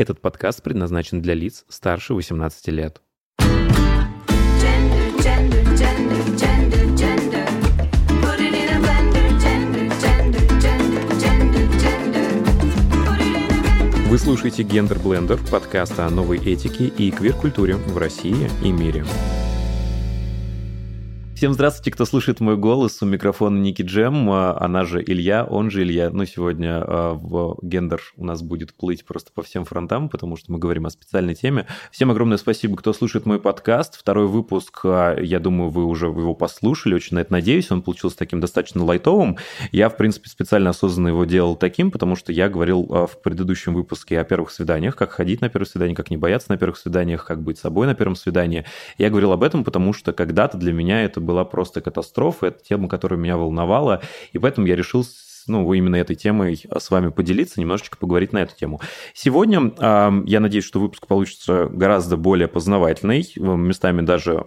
Этот подкаст предназначен для лиц старше 18 лет. Вы слушаете «Гендер Блендер» – подкаст о новой этике и квир-культуре в России и мире. Всем здравствуйте, кто слышит мой голос. У микрофона Ники Джем, а, она же Илья, он же Илья. Ну, сегодня а, в гендер у нас будет плыть просто по всем фронтам, потому что мы говорим о специальной теме. Всем огромное спасибо, кто слушает мой подкаст. Второй выпуск, а, я думаю, вы уже его послушали, очень на это надеюсь. Он получился таким достаточно лайтовым. Я, в принципе, специально осознанно его делал таким, потому что я говорил в предыдущем выпуске о первых свиданиях, как ходить на первое свидание, как не бояться на первых свиданиях, как быть собой на первом свидании. Я говорил об этом, потому что когда-то для меня это была просто катастрофа, это тема, которая меня волновала, и поэтому я решил ну, именно этой темой с вами поделиться, немножечко поговорить на эту тему. Сегодня э, я надеюсь, что выпуск получится гораздо более познавательный, местами даже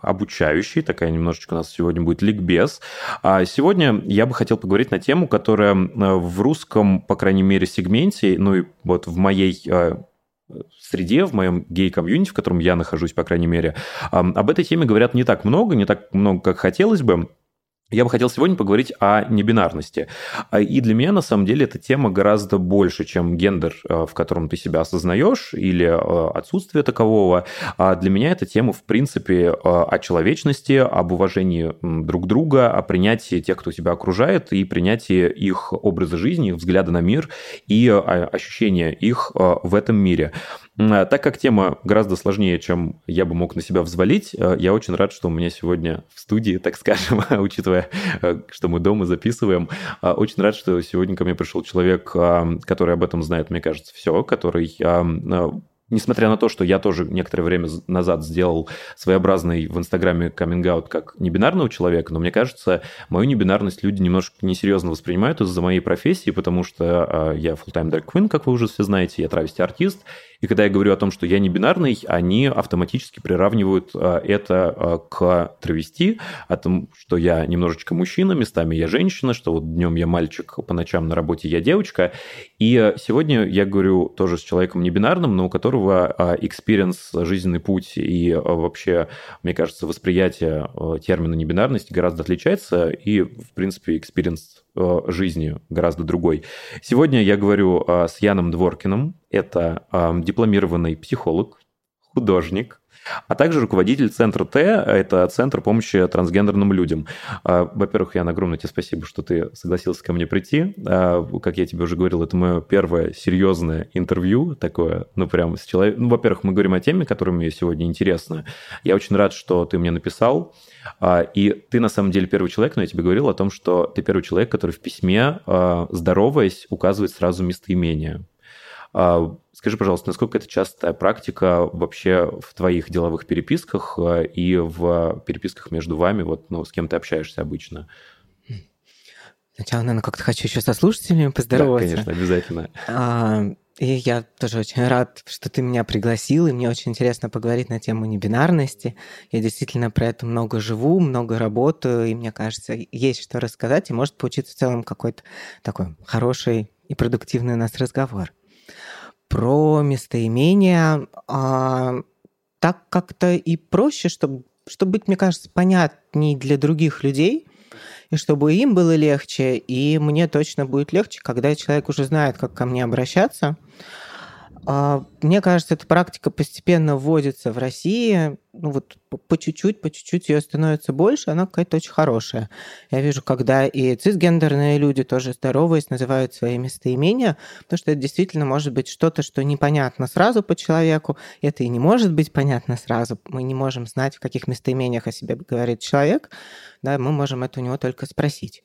обучающий, такая немножечко у нас сегодня будет ликбез. А сегодня я бы хотел поговорить на тему, которая в русском, по крайней мере, сегменте, ну и вот в моей а, среде, в моем гей-комьюнити, в котором я нахожусь, по крайней мере, об этой теме говорят не так много, не так много, как хотелось бы. Я бы хотел сегодня поговорить о небинарности. А, и для меня, на самом деле, эта тема гораздо больше, чем гендер, э, в котором ты себя осознаешь, или э, отсутствие такового. А для меня эта тема, в принципе, о человечности, об уважении друг друга, о принятии тех, кто тебя окружает, и принятии их образа жизни, их взгляда на мир и ощущения их в этом мире. А, так как тема гораздо сложнее, чем я бы мог на себя взвалить, э, я очень рад, что у меня сегодня в студии, так скажем, учитывая, э, что мы дома записываем, э, очень рад, что сегодня ко мне пришел человек, который об этом знает, мне кажется, все, который несмотря на то, что я тоже некоторое время назад сделал своеобразный в Инстаграме каминг как небинарного человека, но мне кажется, мою небинарность люди немножко несерьезно воспринимают из-за моей профессии, потому что я full-time drag queen, как вы уже все знаете, я травести-артист, и когда я говорю о том, что я не бинарный, они автоматически приравнивают а, это а, к травести, о том, что я немножечко мужчина, местами я женщина, что вот днем я мальчик, по ночам на работе я девочка. И а, сегодня я говорю тоже с человеком не бинарным, но у которого experience, жизненный путь и вообще, мне кажется, восприятие термина небинарность гораздо отличается, и, в принципе, experience Э, жизни гораздо другой. Сегодня я говорю э, с Яном Дворкиным. Это э, дипломированный психолог, художник, а также руководитель Центра Т, это Центр помощи трансгендерным людям. Во-первых, Ян, огромное тебе спасибо, что ты согласился ко мне прийти. Как я тебе уже говорил, это мое первое серьезное интервью такое, ну, прямо с человеком. Ну, во-первых, мы говорим о теме, которая мне сегодня интересна. Я очень рад, что ты мне написал. А, и ты на самом деле первый человек, но я тебе говорил о том, что ты первый человек, который в письме, а, здороваясь, указывает сразу местоимение. А, скажи, пожалуйста, насколько это частая практика вообще в твоих деловых переписках и в переписках между вами, вот, ну, с кем ты общаешься обычно? Сначала, наверное, как-то хочу еще со слушателями поздороваться. Да, конечно, обязательно. И я тоже очень рад, что ты меня пригласил, и мне очень интересно поговорить на тему небинарности. Я действительно про это много живу, много работаю, и мне кажется, есть что рассказать, и может получиться в целом какой-то такой хороший и продуктивный у нас разговор. Про местоимения а, так как-то и проще, чтобы, чтобы быть, мне кажется, понятней для других людей – и чтобы им было легче, и мне точно будет легче, когда человек уже знает, как ко мне обращаться. А, мне кажется, эта практика постепенно вводится в России. Ну вот по чуть-чуть, по чуть-чуть ее становится больше, она какая-то очень хорошая. Я вижу, когда и цисгендерные люди тоже здороваясь называют свои местоимения, потому что это действительно может быть что-то, что непонятно сразу по человеку. Это и не может быть понятно сразу. Мы не можем знать, в каких местоимениях о себе говорит человек. Да, мы можем это у него только спросить.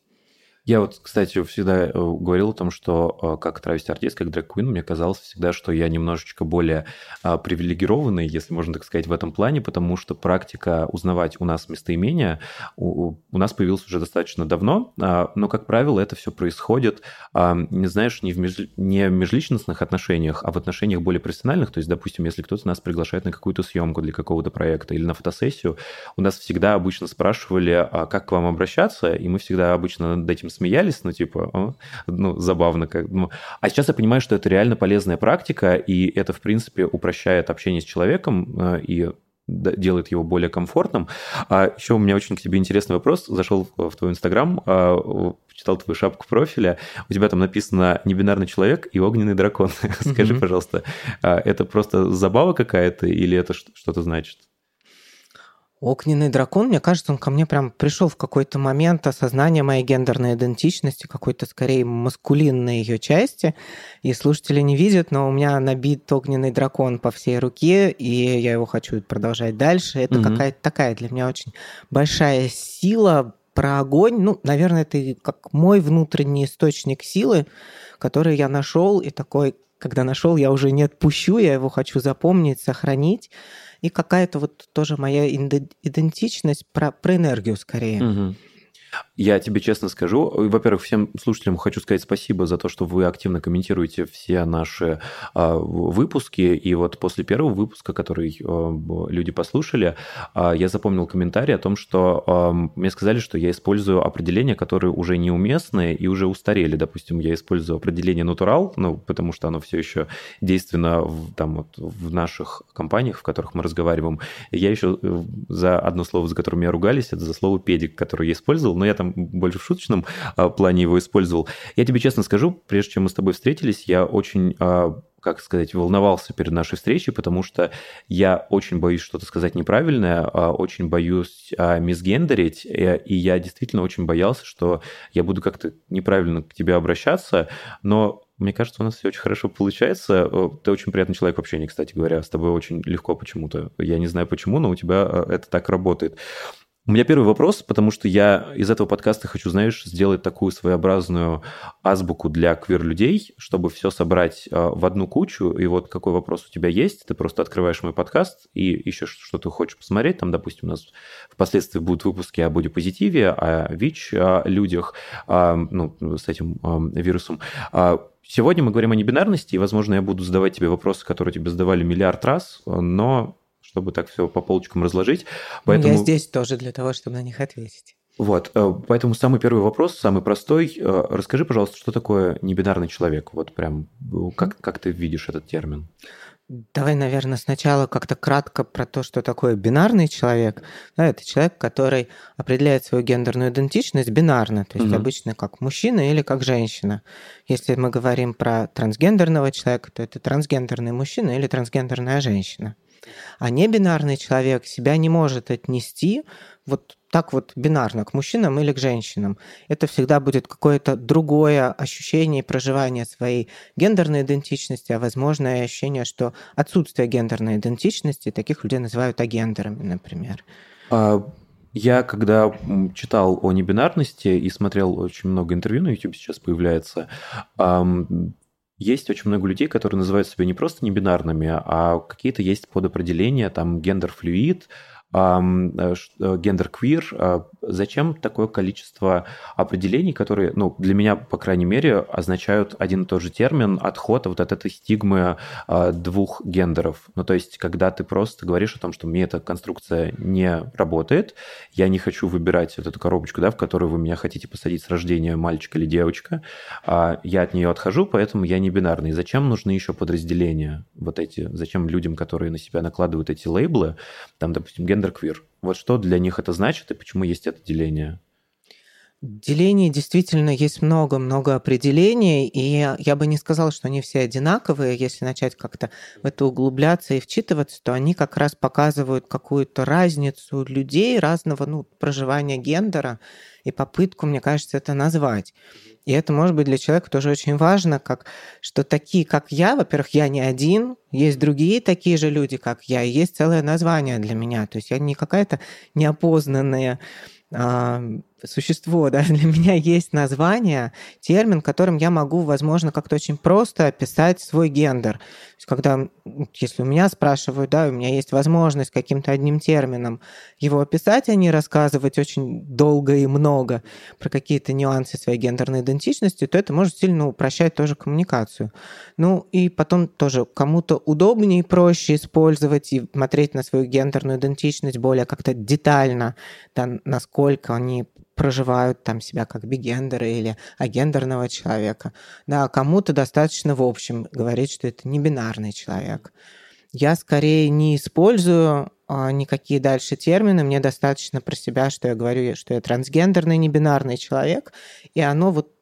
Я вот, кстати, всегда э, говорил о том, что э, как травести-артист, как дрэк мне казалось всегда, что я немножечко более а, привилегированный, если можно так сказать, в этом плане, потому что практика узнавать у нас местоимения у, у нас появилась уже достаточно давно, а, но, как правило, это все происходит, а, не знаешь, не в, меж, не в межличностных отношениях, а в отношениях более профессиональных. То есть, допустим, если кто-то нас приглашает на какую-то съемку для какого-то проекта или на фотосессию, у нас всегда обычно спрашивали, как к вам обращаться, и мы всегда обычно над этим смеялись, ну, типа, о, ну, забавно. Как, ну. А сейчас я понимаю, что это реально полезная практика, и это, в принципе, упрощает общение с человеком, э, и делает его более комфортным. А еще у меня очень к тебе интересный вопрос. Зашел в твой Инстаграм, а, читал твою шапку профиля. У тебя там написано «небинарный человек и огненный дракон». Скажи, пожалуйста, а это просто забава какая-то или это что-то значит? Огненный дракон, мне кажется, он ко мне прям пришел в какой-то момент осознания моей гендерной идентичности, какой-то скорее маскулинной ее части. И слушатели не видят, но у меня набит огненный дракон по всей руке, и я его хочу продолжать дальше. Это угу. какая-то такая для меня очень большая сила про огонь. Ну, наверное, это как мой внутренний источник силы, который я нашел, и такой, когда нашел, я уже не отпущу, я его хочу запомнить, сохранить и какая-то вот тоже моя идентичность про, про энергию скорее. Угу. Я тебе честно скажу, во-первых, всем слушателям хочу сказать спасибо за то, что вы активно комментируете все наши э, выпуски. И вот после первого выпуска, который э, люди послушали, э, я запомнил комментарий о том, что э, мне сказали, что я использую определения, которые уже неуместные и уже устарели. Допустим, я использую определение натурал, ну, потому что оно все еще действенно в, там, вот, в наших компаниях, в которых мы разговариваем. Я еще э, за одно слово, за которое меня ругались, это за слово педик, которое я использовал, но я там больше в шуточном а, плане его использовал. Я тебе честно скажу, прежде чем мы с тобой встретились, я очень а, как сказать, волновался перед нашей встречей, потому что я очень боюсь что-то сказать неправильное, а, очень боюсь мисгендерить, и я действительно очень боялся, что я буду как-то неправильно к тебе обращаться, но мне кажется, у нас все очень хорошо получается. Ты очень приятный человек в общении, кстати говоря. С тобой очень легко почему-то. Я не знаю почему, но у тебя это так работает. У меня первый вопрос, потому что я из этого подкаста хочу, знаешь, сделать такую своеобразную азбуку для квир-людей, чтобы все собрать а, в одну кучу. И вот какой вопрос у тебя есть, ты просто открываешь мой подкаст и ищешь, что ты хочешь посмотреть. Там, допустим, у нас впоследствии будут выпуски о бодипозитиве, о ВИЧ, о людях, ну, с этим вирусом. А, сегодня мы говорим о небинарности, и, возможно, я буду задавать тебе вопросы, которые тебе задавали миллиард раз, но чтобы так все по полочкам разложить. Поэтому... Я здесь тоже для того, чтобы на них ответить. Вот, э, поэтому самый первый вопрос, самый простой. Э, расскажи, пожалуйста, что такое небинарный человек? Вот прям, э, как, как ты видишь этот термин? Давай, наверное, сначала как-то кратко про то, что такое бинарный человек. Да, это человек, который определяет свою гендерную идентичность бинарно, то есть угу. обычно как мужчина или как женщина. Если мы говорим про трансгендерного человека, то это трансгендерный мужчина или трансгендерная женщина. А небинарный человек себя не может отнести вот так вот бинарно к мужчинам или к женщинам. Это всегда будет какое-то другое ощущение и проживание своей гендерной идентичности, а возможно и ощущение, что отсутствие гендерной идентичности таких людей называют агендерами, например. А... Я, когда читал о небинарности и смотрел очень много интервью на YouTube сейчас появляется, есть очень много людей, которые называют себя не просто небинарными, а какие-то есть подопределения, там genderfluid, genderqueer, а зачем такое количество определений, которые, ну, для меня, по крайней мере, означают один и тот же термин, отход вот от этой стигмы а, двух гендеров. Ну, то есть, когда ты просто говоришь о том, что мне эта конструкция не работает, я не хочу выбирать вот эту коробочку, да, в которую вы меня хотите посадить с рождения, мальчик или девочка, а я от нее отхожу, поэтому я не бинарный. Зачем нужны еще подразделения вот эти? Зачем людям, которые на себя накладывают эти лейблы, там, допустим, гендер-квир. Вот что для них это значит и почему есть это деление? Делений действительно есть много-много определений, и я бы не сказала, что они все одинаковые. Если начать как-то в это углубляться и вчитываться, то они как раз показывают какую-то разницу людей разного ну, проживания гендера и попытку, мне кажется, это назвать. И это может быть для человека тоже очень важно, как, что такие, как я, во-первых, я не один, есть другие такие же люди, как я, и есть целое название для меня. То есть я не какая-то неопознанная а, существо, да, для меня есть название, термин, которым я могу, возможно, как-то очень просто описать свой гендер. То есть, когда, если у меня спрашивают, да, у меня есть возможность каким-то одним термином его описать, а не рассказывать очень долго и много про какие-то нюансы своей гендерной идентичности, то это может сильно упрощать тоже коммуникацию. Ну и потом тоже кому-то удобнее и проще использовать и смотреть на свою гендерную идентичность более как-то детально, да, насколько они проживают там себя как бигендеры или агендерного человека. Да, кому-то достаточно в общем говорить, что это не бинарный человек. Я скорее не использую а, никакие дальше термины. Мне достаточно про себя, что я говорю, что я трансгендерный, небинарный человек, и оно вот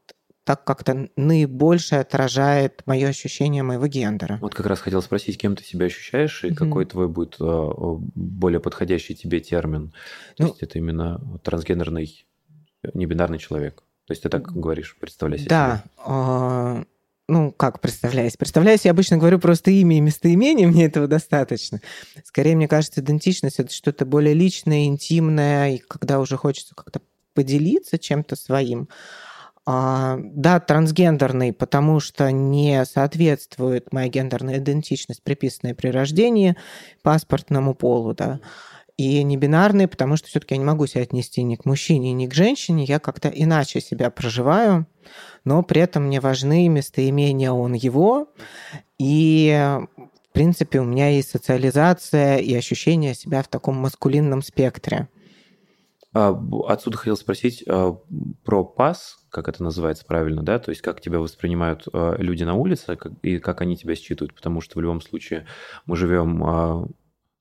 так как-то наибольше отражает мое ощущение моего гендера. Вот как раз хотел спросить, кем ты себя ощущаешь и mm-hmm. какой твой будет а, более подходящий тебе термин. То ну, есть это именно трансгендерный, небинарный человек. То есть ты так говоришь, представляй себе. Да. Э, ну, как представляюсь? Представляюсь, я обычно говорю просто имя и местоимение, мне этого достаточно. Скорее, мне кажется, идентичность — это что-то более личное, интимное, и когда уже хочется как-то поделиться чем-то своим. А, да, трансгендерный, потому что не соответствует моя гендерная идентичность, приписанная при рождении, паспортному полу, да. И не бинарный, потому что все-таки я не могу себя отнести ни к мужчине, ни к женщине, я как-то иначе себя проживаю, но при этом мне важны местоимения он его, и в принципе у меня есть социализация и ощущение себя в таком маскулинном спектре. А, отсюда хотел спросить а, про пас, как это называется правильно, да, то есть как тебя воспринимают а, люди на улице и как они тебя считывают, потому что в любом случае мы живем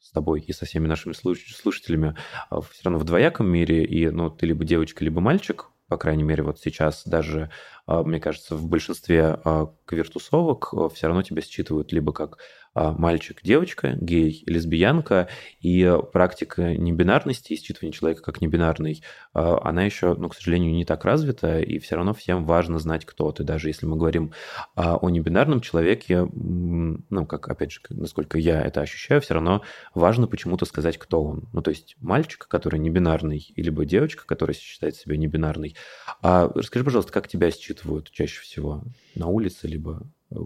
с тобой и со всеми нашими слушателями все равно в двояком мире, и ну, ты либо девочка, либо мальчик, по крайней мере, вот сейчас даже, мне кажется, в большинстве квиртусовок все равно тебя считывают либо как а, мальчик, девочка, гей, лесбиянка, и практика небинарности, исчитывания человека как небинарный, а, она еще, ну, к сожалению, не так развита, и все равно всем важно знать, кто ты. Даже если мы говорим а, о небинарном человеке, ну, как, опять же, насколько я это ощущаю, все равно важно почему-то сказать, кто он. Ну, то есть мальчик, который небинарный, либо девочка, которая считает себя небинарной. А расскажи, пожалуйста, как тебя считывают чаще всего? На улице, либо э,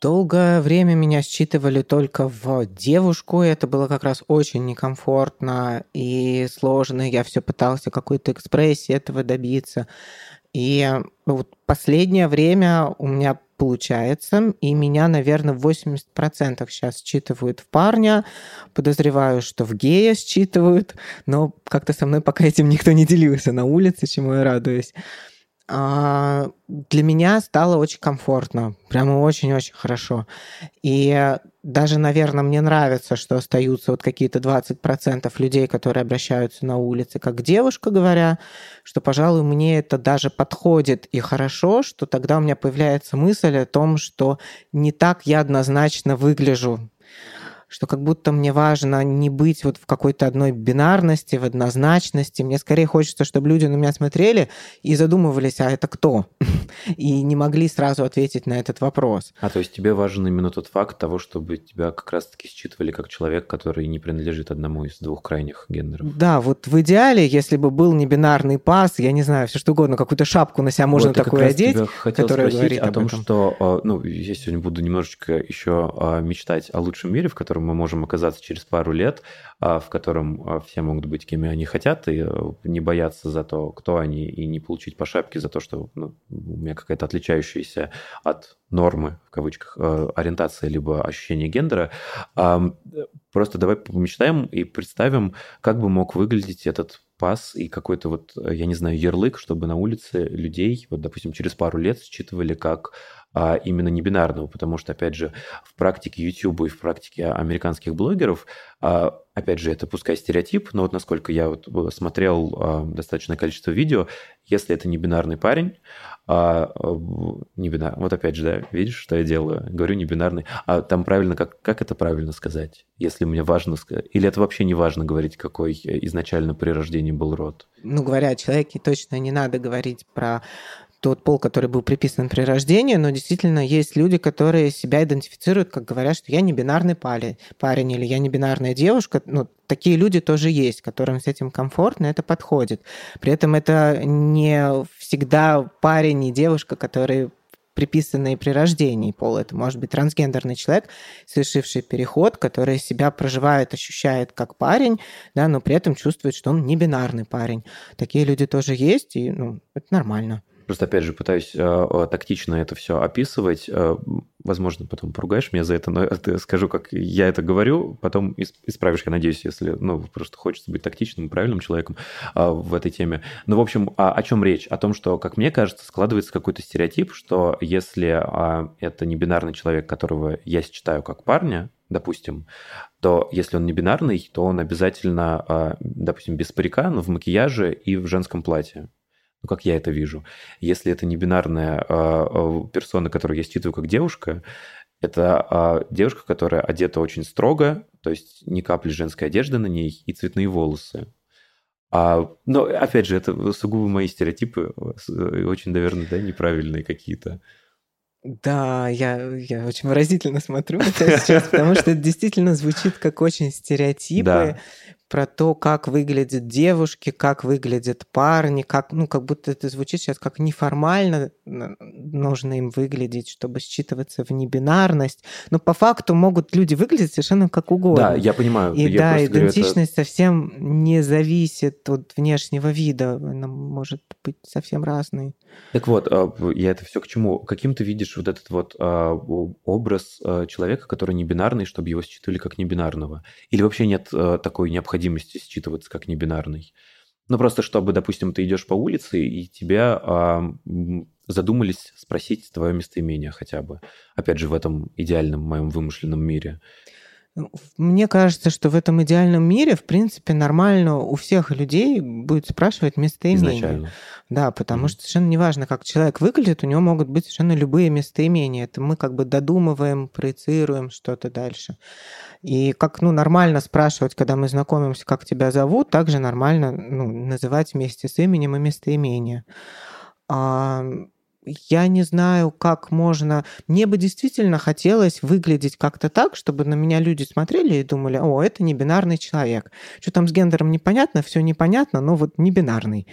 Долгое время меня считывали только в девушку, и это было как раз очень некомфортно и сложно. Я все пытался какой-то экспрессии этого добиться. И вот последнее время у меня получается, и меня, наверное, 80% сейчас считывают в парня, подозреваю, что в гея считывают, но как-то со мной пока этим никто не делился на улице, чему я радуюсь. А, для меня стало очень комфортно, прямо очень-очень хорошо. И даже, наверное, мне нравится, что остаются вот какие-то 20% людей, которые обращаются на улице, как девушка, говоря, что, пожалуй, мне это даже подходит и хорошо, что тогда у меня появляется мысль о том, что не так я однозначно выгляжу что как будто мне важно не быть вот в какой-то одной бинарности, в однозначности. Мне скорее хочется, чтобы люди на меня смотрели и задумывались, а это кто? и не могли сразу ответить на этот вопрос. А то есть тебе важен именно тот факт того, чтобы тебя как раз-таки считывали как человек, который не принадлежит одному из двух крайних гендеров? Да, вот в идеале, если бы был небинарный пас, я не знаю, все что угодно, какую-то шапку на себя можно вот, такую одеть, которая говорит о том, что, а, ну, я сегодня буду немножечко еще а, мечтать о лучшем мире, в котором котором мы можем оказаться через пару лет, а, в котором а, все могут быть кем они хотят, и э, не бояться за то, кто они, и не получить по шапке за то, что ну, у меня какая-то отличающаяся от нормы, в кавычках, э, ориентация либо ощущение гендера. Просто давай помечтаем и представим, как бы мог выглядеть этот пас и какой-то вот, я не знаю, ярлык, чтобы на улице людей, вот, допустим, через пару лет считывали как а именно не бинарного, потому что, опять же, в практике YouTube и в практике американских блогеров, а, опять же, это пускай стереотип, но вот насколько я вот э, смотрел а, достаточное количество видео, если это не бинарный парень, а, не бинар, вот опять же, да, видишь, что я делаю? Говорю не бинарный. А там правильно, как, как это правильно сказать? Если мне важно сказать, или это вообще не важно говорить, какой изначально при рождении был род? Ну, говоря о человеке, точно не надо говорить про тот пол, который был приписан при рождении, но действительно есть люди, которые себя идентифицируют, как говорят, что я не бинарный парень, парень или я не бинарная девушка. Ну, такие люди тоже есть, которым с этим комфортно, это подходит. При этом это не всегда парень и девушка, которые приписанные при рождении пол. Это может быть трансгендерный человек, совершивший переход, который себя проживает, ощущает как парень, да, но при этом чувствует, что он не бинарный парень. Такие люди тоже есть, и ну, это нормально. Просто, опять же, пытаюсь э, тактично это все описывать. Э, возможно, потом поругаешь меня за это, но я скажу, как я это говорю, потом исправишь, я надеюсь, если, ну, просто хочется быть тактичным правильным человеком э, в этой теме. Ну, в общем, а, о чем речь? О том, что, как мне кажется, складывается какой-то стереотип, что если э, это не бинарный человек, которого я считаю как парня, допустим, то если он не бинарный, то он обязательно, а, допустим, без парика, но в макияже и в женском платье. Ну, как я это вижу. Если это не бинарная а, персона, которую я считываю как девушка, это девушка, которая одета очень строго, то есть ни капли женской одежды на ней и цветные волосы. А, но, опять же, это сугубо мои стереотипы, очень, наверное, да, неправильные какие-то. Да, я, я очень выразительно смотрю на тебя сейчас, потому что это действительно звучит как очень стереотипы. Да про то, как выглядят девушки, как выглядят парни, как, ну, как будто это звучит сейчас как неформально нужно им выглядеть, чтобы считываться в небинарность. Но по факту могут люди выглядеть совершенно как угодно. Да, я понимаю. И я да, идентичность это... совсем не зависит от внешнего вида. Она может быть совсем разной. Так вот, а, я это все к чему? Каким ты видишь вот этот вот а, образ а, человека, который не бинарный, чтобы его считывали как небинарного? Или вообще нет такой необходимости необходимости считываться как небинарный. Ну, просто чтобы, допустим, ты идешь по улице, и тебя а, задумались спросить твое местоимение хотя бы. Опять же, в этом идеальном моем вымышленном мире. Мне кажется, что в этом идеальном мире, в принципе, нормально у всех людей будет спрашивать местоимение. Изначально. Да, потому mm-hmm. что совершенно неважно, как человек выглядит, у него могут быть совершенно любые местоимения. Это мы как бы додумываем, проецируем что-то дальше. И как ну, нормально спрашивать, когда мы знакомимся, как тебя зовут, также нормально ну, называть вместе с именем и местоимение. Я не знаю, как можно... Мне бы действительно хотелось выглядеть как-то так, чтобы на меня люди смотрели и думали, о, это не бинарный человек. Что там с гендером непонятно, все непонятно, но вот не бинарный.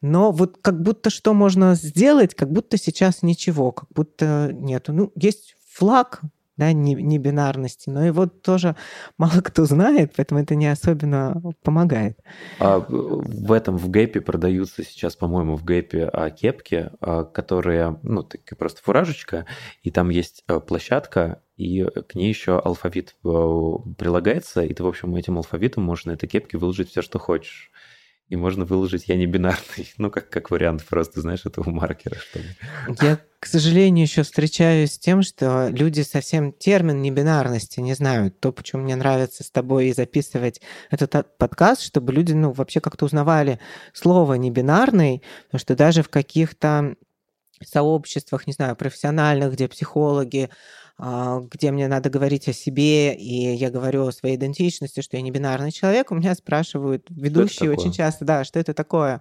Но вот как будто что можно сделать, как будто сейчас ничего, как будто нету. Ну, есть флаг, да, не, не бинарности, но его тоже мало кто знает, поэтому это не особенно помогает. А в этом, в гэпе продаются сейчас, по-моему, в гэпе а, кепки, а, которые, ну, такая просто фуражечка, и там есть а, площадка, и к ней еще алфавит прилагается, и ты, в общем, этим алфавитом можешь на этой кепке выложить все, что хочешь и можно выложить «я не бинарный», ну, как, как вариант просто, знаешь, этого маркера, чтобы... Я, к сожалению, еще встречаюсь с тем, что люди совсем термин небинарности не знают. То, почему мне нравится с тобой записывать этот подкаст, чтобы люди, ну, вообще как-то узнавали слово «небинарный», потому что даже в каких-то сообществах, не знаю, профессиональных, где психологи а, где мне надо говорить о себе, и я говорю о своей идентичности, что я не бинарный человек, у меня спрашивают ведущие очень часто, да, что это такое.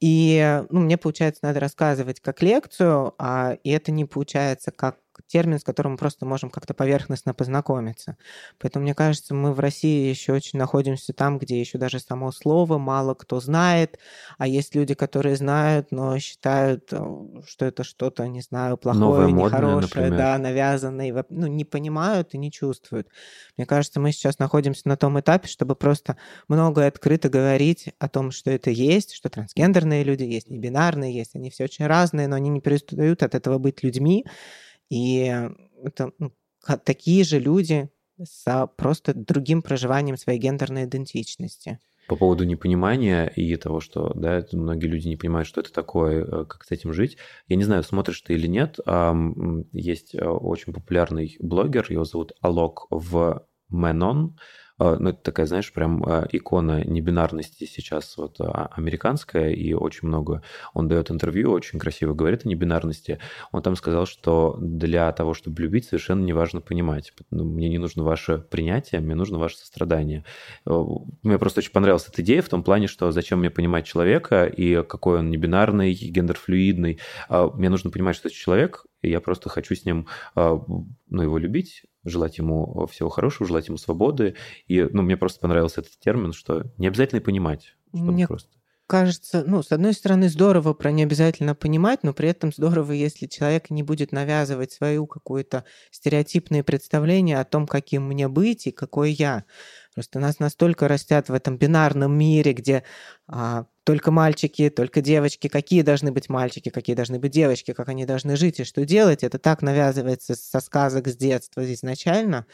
И ну, мне, получается, надо рассказывать как лекцию, а, и это не получается как термин, с которым мы просто можем как-то поверхностно познакомиться. Поэтому, мне кажется, мы в России еще очень находимся там, где еще даже само слово мало кто знает, а есть люди, которые знают, но считают, э, что это что-то, не знаю, плохое, Новое, нехорошее, да, навязанное, ну, не понимают и не чувствуют. Мне кажется, мы сейчас находимся на том этапе, чтобы просто много открыто говорить о том, что это есть, что трансгендерные люди есть, не бинарные есть, они все очень разные, но они не перестают от этого быть людьми, и это ну, такие же люди с просто другим проживанием своей гендерной идентичности. По поводу непонимания и того, что да, многие люди не понимают, что это такое, э, как с этим жить. Я не знаю, смотришь ты или нет. Есть э, очень популярный блогер, его зовут Алок в Менон. А, ну, это такая, знаешь, прям а, икона небинарности сейчас вот а, американская, и очень много он дает интервью, очень красиво говорит о небинарности. Он там сказал, что для того, чтобы любить, совершенно не важно понимать. Ну, мне не нужно ваше принятие, мне нужно ваше сострадание. Мне просто очень понравилась эта идея в том плане, что зачем мне понимать человека и какой он небинарный, гендерфлюидный. Мне нужно понимать, что это человек, и я просто хочу с ним ну, его любить, желать ему всего хорошего, желать ему свободы. И ну, мне просто понравился этот термин, что не обязательно понимать. Мне просто... кажется, ну, с одной стороны, здорово про не обязательно понимать, но при этом здорово, если человек не будет навязывать свою какую-то стереотипное представление о том, каким мне быть и какой я. Просто нас настолько растят в этом бинарном мире, где а, только мальчики, только девочки, какие должны быть мальчики, какие должны быть девочки, как они должны жить и что делать. Это так навязывается со сказок с детства изначально,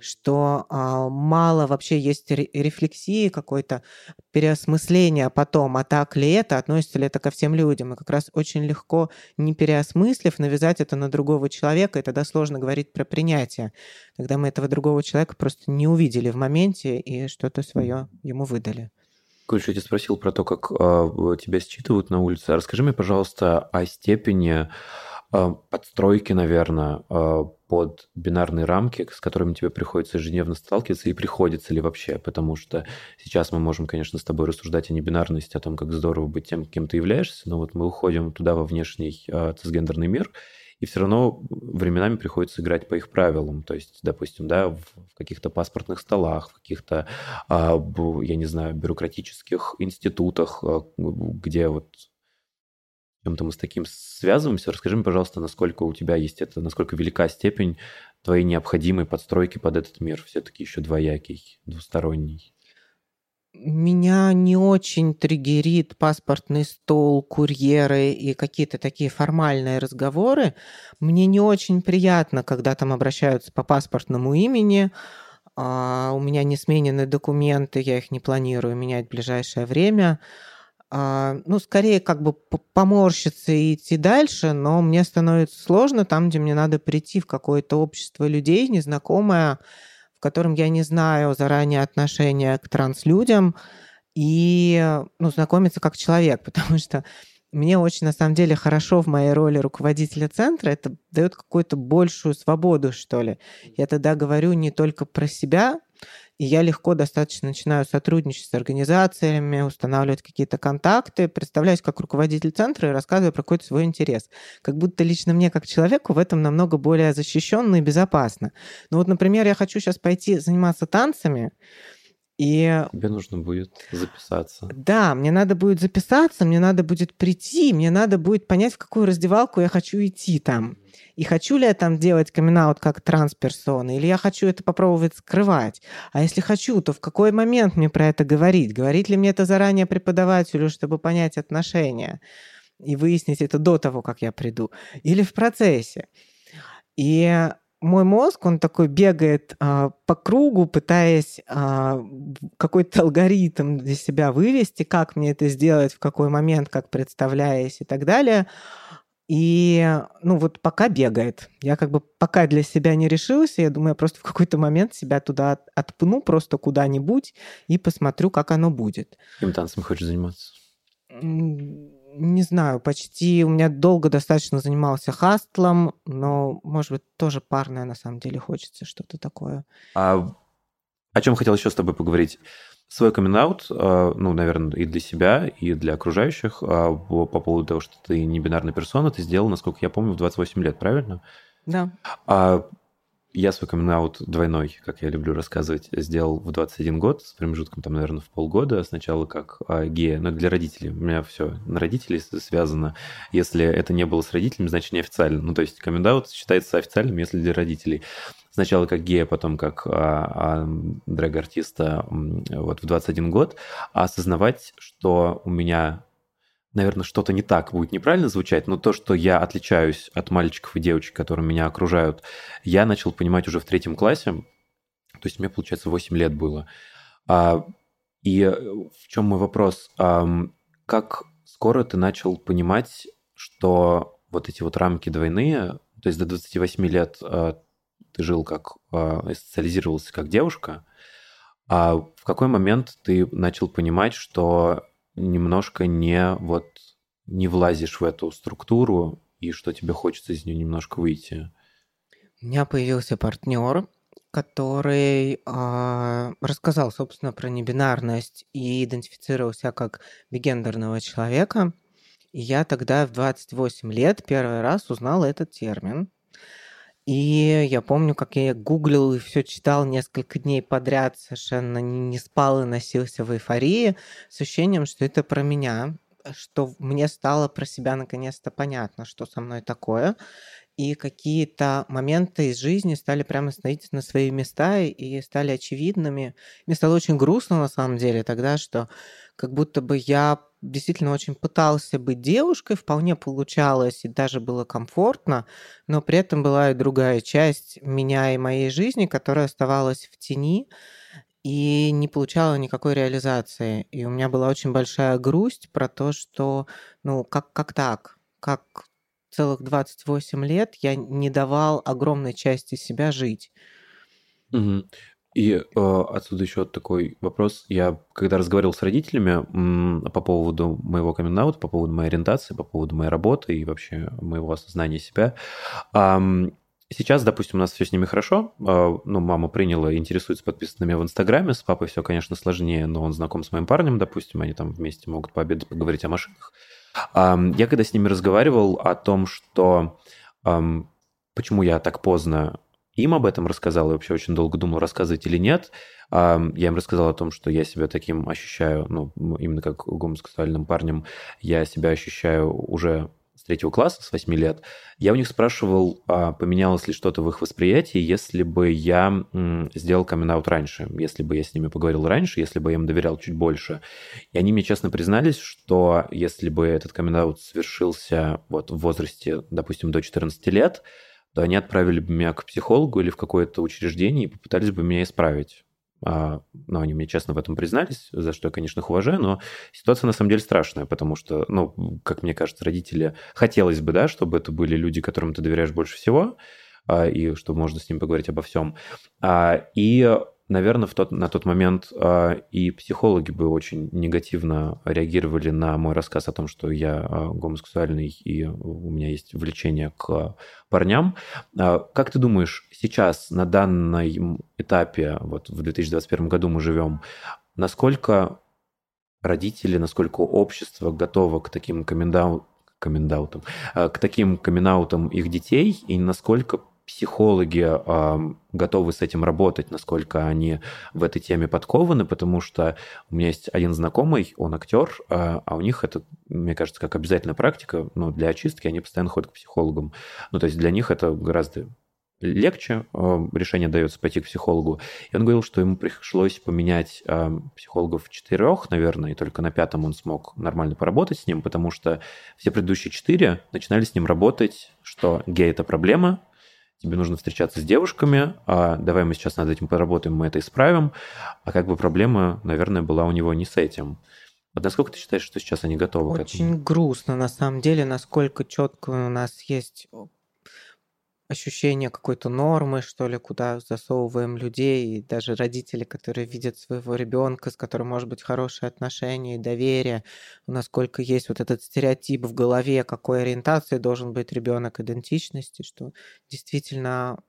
что а, мало вообще есть рефлексии какой-то, переосмысления потом, а так ли это, относится ли это ко всем людям. И как раз очень легко, не переосмыслив, навязать это на другого человека, и тогда сложно говорить про принятие. Тогда мы этого другого человека просто не увидели в моменте и что-то свое ему выдали. Коль, я тебя спросил про то, как э, тебя считывают на улице. Расскажи мне, пожалуйста, о степени э, подстройки, наверное, э, под бинарные рамки, с которыми тебе приходится ежедневно сталкиваться, и приходится ли вообще, потому что сейчас мы можем, конечно, с тобой рассуждать о небинарности, о том, как здорово быть тем, кем ты являешься, но вот мы уходим туда, во внешний э, цисгендерный мир, и все равно временами приходится играть по их правилам. То есть, допустим, да, в, каких-то паспортных столах, в каких-то, а, я не знаю, бюрократических институтах, а, где вот чем-то мы с таким связываемся. Расскажи мне, пожалуйста, насколько у тебя есть это, насколько велика степень твоей необходимой подстройки под этот мир, все-таки еще двоякий, двусторонний. Меня не очень триггерит паспортный стол, курьеры и какие-то такие формальные разговоры. Мне не очень приятно, когда там обращаются по паспортному имени. А, у меня не сменены документы, я их не планирую менять в ближайшее время. А, ну, скорее как бы поморщиться и идти дальше, но мне становится сложно там, где мне надо прийти в какое-то общество людей, незнакомое, в котором я не знаю заранее отношения к транслюдям, и ну, знакомиться как человек, потому что мне очень, на самом деле, хорошо в моей роли руководителя центра. Это дает какую-то большую свободу, что ли. Я тогда говорю не только про себя, и я легко достаточно начинаю сотрудничать с организациями, устанавливать какие-то контакты, представляюсь как руководитель центра и рассказываю про какой-то свой интерес. Как будто лично мне, как человеку, в этом намного более защищенно и безопасно. Ну вот, например, я хочу сейчас пойти заниматься танцами, и... Тебе нужно будет записаться. Да, мне надо будет записаться, мне надо будет прийти, мне надо будет понять, в какую раздевалку я хочу идти там. И хочу ли я там делать камин как трансперсона, или я хочу это попробовать скрывать. А если хочу, то в какой момент мне про это говорить? Говорить ли мне это заранее преподавателю, чтобы понять отношения? И выяснить это до того, как я приду? Или в процессе? И мой мозг, он такой бегает а, по кругу, пытаясь а, какой-то алгоритм для себя вывести, как мне это сделать, в какой момент, как представляясь и так далее. И, ну, вот пока бегает. Я как бы пока для себя не решился, я думаю, я просто в какой-то момент себя туда отпну просто куда-нибудь и посмотрю, как оно будет. Каким танцем хочешь заниматься? Не знаю, почти у меня долго достаточно занимался хастлом, но, может быть, тоже парное на самом деле хочется что-то такое. А о чем хотел еще с тобой поговорить? Свой камин ну, наверное, и для себя, и для окружающих а, по поводу того, что ты не бинарная персона, ты сделал, насколько я помню, в 28 лет, правильно? Да. А я свой камин двойной, как я люблю рассказывать, сделал в 21 год, с промежутком там, наверное, в полгода. Сначала как а, гея, но для родителей. У меня все на родителей связано. Если это не было с родителями, значит неофициально. Ну, то есть камин считается официальным, если для родителей. Сначала как гея, потом как а, а, дрэг-артиста вот в 21 год. А осознавать, что у меня наверное, что-то не так будет неправильно звучать, но то, что я отличаюсь от мальчиков и девочек, которые меня окружают, я начал понимать уже в третьем классе, то есть мне, получается, 8 лет было. А, и в чем мой вопрос? как скоро ты начал понимать, что вот эти вот рамки двойные, то есть до 28 лет а, ты жил как, а, социализировался как девушка, а в какой момент ты начал понимать, что немножко не вот не влазишь в эту структуру и что тебе хочется из нее немножко выйти? У меня появился партнер, который э, рассказал, собственно, про небинарность и идентифицировал себя как бигендерного человека. И я тогда в 28 лет первый раз узнал этот термин. И я помню, как я гуглил и все читал несколько дней подряд, совершенно не спал и носился в эйфории, с ощущением, что это про меня, что мне стало про себя наконец-то понятно, что со мной такое. И какие-то моменты из жизни стали прямо становиться на свои места и стали очевидными. Мне стало очень грустно на самом деле тогда, что как будто бы я действительно очень пытался быть девушкой, вполне получалось и даже было комфортно, но при этом была и другая часть меня и моей жизни, которая оставалась в тени и не получала никакой реализации. И у меня была очень большая грусть про то, что, ну, как, как так? Как целых 28 лет я не давал огромной части себя жить. Угу. И э, отсюда еще такой вопрос. Я, когда разговаривал с родителями м, по поводу моего камин по поводу моей ориентации, по поводу моей работы и вообще моего осознания себя, э, сейчас, допустим, у нас все с ними хорошо. Э, ну, мама приняла, интересуется, меня в Инстаграме. С папой все, конечно, сложнее, но он знаком с моим парнем, допустим, они там вместе могут пообедать, поговорить о машинах. Я когда с ними разговаривал о том, что почему я так поздно им об этом рассказал, и вообще очень долго думал, рассказывать или нет. Я им рассказал о том, что я себя таким ощущаю, ну, именно как гомосексуальным парнем, я себя ощущаю уже с третьего класса, с 8 лет. Я у них спрашивал, а поменялось ли что-то в их восприятии, если бы я сделал камин раньше, если бы я с ними поговорил раньше, если бы я им доверял чуть больше. И они мне честно признались, что если бы этот камин совершился вот в возрасте, допустим, до 14 лет, то они отправили бы меня к психологу или в какое-то учреждение и попытались бы меня исправить. А, ну, они мне честно в этом признались, за что я, конечно, их уважаю, но ситуация на самом деле страшная, потому что, ну, как мне кажется, родители хотелось бы, да, чтобы это были люди, которым ты доверяешь больше всего, а, и чтобы можно с ним поговорить обо всем. А, и наверное, в тот, на тот момент э, и психологи бы очень негативно реагировали на мой рассказ о том, что я э, гомосексуальный и у меня есть влечение к парням. Э, как ты думаешь, сейчас на данном этапе, вот в 2021 году мы живем, насколько родители, насколько общество готово к таким комендаутам, к таким камин их детей, и насколько психологи э, готовы с этим работать, насколько они в этой теме подкованы, потому что у меня есть один знакомый, он актер, э, а у них это, мне кажется, как обязательная практика, ну, для очистки они постоянно ходят к психологам. Ну, то есть для них это гораздо легче решение дается пойти к психологу. И он говорил, что ему пришлось поменять психологов четырех, наверное, и только на пятом он смог нормально поработать с ним, потому что все предыдущие четыре начинали с ним работать, что гей – это проблема, тебе нужно встречаться с девушками, а давай мы сейчас над этим поработаем, мы это исправим. А как бы проблема, наверное, была у него не с этим. Вот насколько ты считаешь, что сейчас они готовы Очень к этому? Очень грустно, на самом деле, насколько четко у нас есть ощущение какой-то нормы, что ли, куда засовываем людей, и даже родители, которые видят своего ребенка, с которым может быть хорошие отношения и доверие, насколько есть вот этот стереотип в голове, какой ориентации должен быть ребенок идентичности, что действительно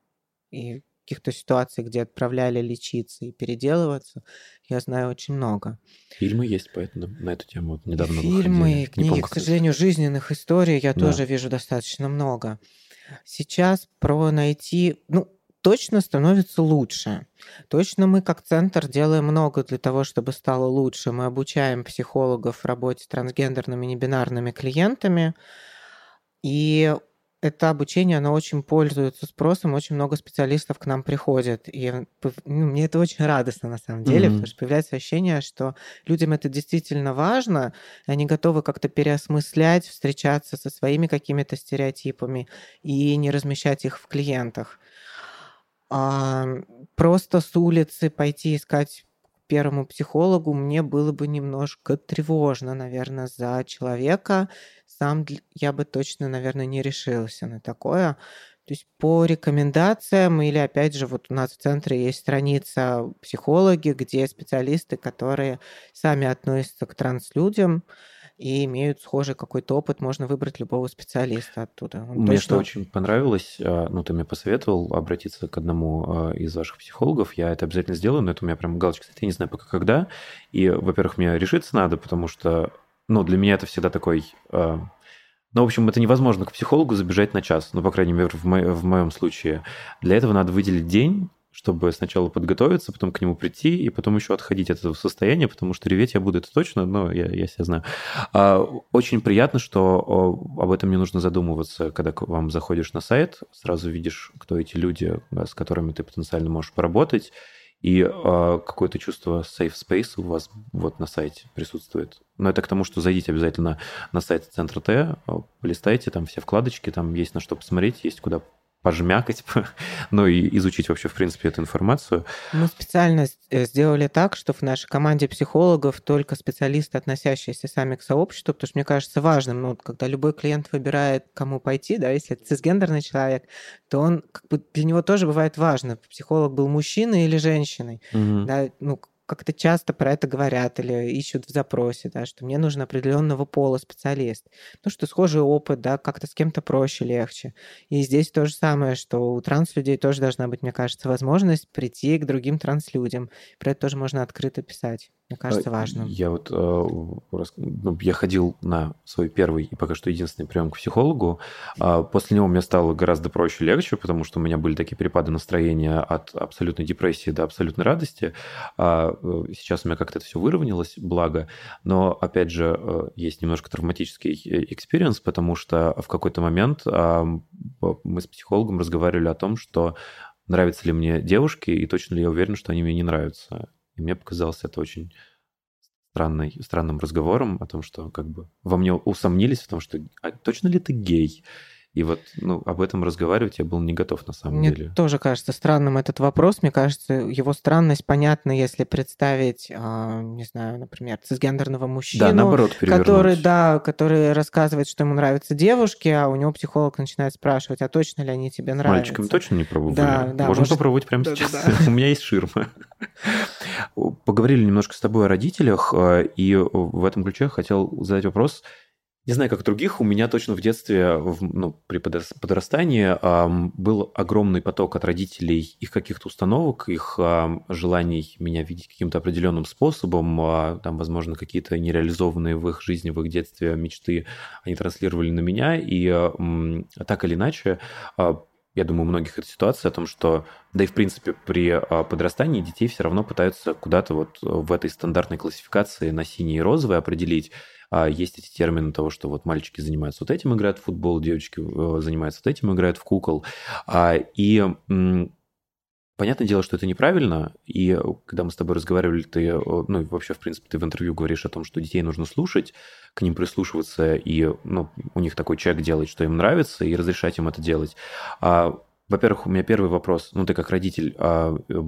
и каких-то ситуаций, где отправляли лечиться и переделываться, я знаю очень много. Фильмы есть поэтому на эту тему вот недавно Фильмы, выходили. книги, помню, к сожалению, жизненных историй я да. тоже вижу достаточно много. Сейчас про найти, ну, точно становится лучше. Точно мы как центр делаем много для того, чтобы стало лучше. Мы обучаем психологов в работе с трансгендерными небинарными клиентами. И это обучение, оно очень пользуется спросом, очень много специалистов к нам приходят. И ну, мне это очень радостно на самом деле, mm-hmm. потому что появляется ощущение, что людям это действительно важно, и они готовы как-то переосмыслять, встречаться со своими какими-то стереотипами и не размещать их в клиентах. А, просто с улицы пойти искать первому психологу, мне было бы немножко тревожно, наверное, за человека, сам я бы точно, наверное, не решился на такое. То есть по рекомендациям или, опять же, вот у нас в центре есть страница психологи, где специалисты, которые сами относятся к транслюдям и имеют схожий какой-то опыт, можно выбрать любого специалиста оттуда. Он мне точно... что очень понравилось, а, ну, ты мне посоветовал обратиться к одному а, из ваших психологов, я это обязательно сделаю, но это у меня прям галочка, кстати, я не знаю пока когда, и, во-первых, мне решиться надо, потому что ну, для меня это всегда такой... Э, ну, в общем, это невозможно к психологу забежать на час, ну, по крайней мере, в, мо- в моем случае. Для этого надо выделить день, чтобы сначала подготовиться, потом к нему прийти, и потом еще отходить от этого состояния, потому что реветь я буду это точно, но я, я себя знаю. А, очень приятно, что об этом не нужно задумываться, когда к вам заходишь на сайт, сразу видишь, кто эти люди, с которыми ты потенциально можешь поработать, и э, какое-то чувство safe space у вас вот на сайте присутствует. Но это к тому, что зайдите обязательно на сайт Центра Т, полистайте, там все вкладочки, там есть на что посмотреть, есть куда пожмякать, ну и изучить вообще, в принципе, эту информацию. Мы специально э, сделали так, что в нашей команде психологов только специалисты, относящиеся сами к сообществу, потому что мне кажется важным, ну, когда любой клиент выбирает, кому пойти, да, если это цисгендерный человек, то он, как бы, для него тоже бывает важно, психолог был мужчиной или женщиной, угу. да, ну, как-то часто про это говорят или ищут в запросе, да, что мне нужен определенного пола специалист. Ну, что схожий опыт, да, как-то с кем-то проще, легче. И здесь то же самое, что у транслюдей тоже должна быть, мне кажется, возможность прийти к другим транслюдям. Про это тоже можно открыто писать. Мне кажется, а, важным. Я вот э, ну, я ходил на свой первый и пока что единственный прием к психологу. А, после него мне стало гораздо проще, легче, потому что у меня были такие перепады настроения от абсолютной депрессии до абсолютной радости. А э, сейчас у меня как-то это все выровнялось, благо. Но, опять же, э, есть немножко травматический experience, потому что в какой-то момент мы с психологом разговаривали о том, что нравятся ли мне девушки, и точно ли я уверен, что они мне не нравятся. И мне показалось это очень странной, странным разговором о том, что как бы во мне усомнились в том, что а точно ли ты гей? И вот ну, об этом разговаривать я был не готов на самом Мне деле. тоже кажется странным этот вопрос. Мне кажется, его странность понятна, если представить, э, не знаю, например, цисгендерного мужчину, да, наоборот, который, да, который рассказывает, что ему нравятся девушки, а у него психолог начинает спрашивать, а точно ли они тебе нравятся? Мальчиками точно не пробовали? Да, да. Можем может... попробовать прямо да, сейчас. Да, да. у меня есть ширма. Поговорили немножко с тобой о родителях, э, и в этом ключе хотел задать вопрос – не знаю, как других, у меня точно в детстве, в, ну, при подрастании эм, был огромный поток от родителей их каких-то установок, их эм, желаний меня видеть каким-то определенным способом, э, там, возможно, какие-то нереализованные в их жизни, в их детстве мечты, они транслировали на меня, и э, так или иначе, э, я думаю, у многих это ситуация о том, что, да и в принципе при подрастании детей все равно пытаются куда-то вот в этой стандартной классификации на синий и розовый определить, а есть эти термины того, что вот мальчики занимаются вот этим, играют в футбол, девочки э, занимаются вот этим, играют в кукол. А, и Понятное дело, что это неправильно, и когда мы с тобой разговаривали, ты, э, ну, вообще, в принципе, ты в интервью говоришь о том, что детей нужно слушать, к ним прислушиваться, и, ну, у них такой чек делать, что им нравится, и разрешать им это делать. А, во-первых, у меня первый вопрос, ну, ты как родитель, а, э,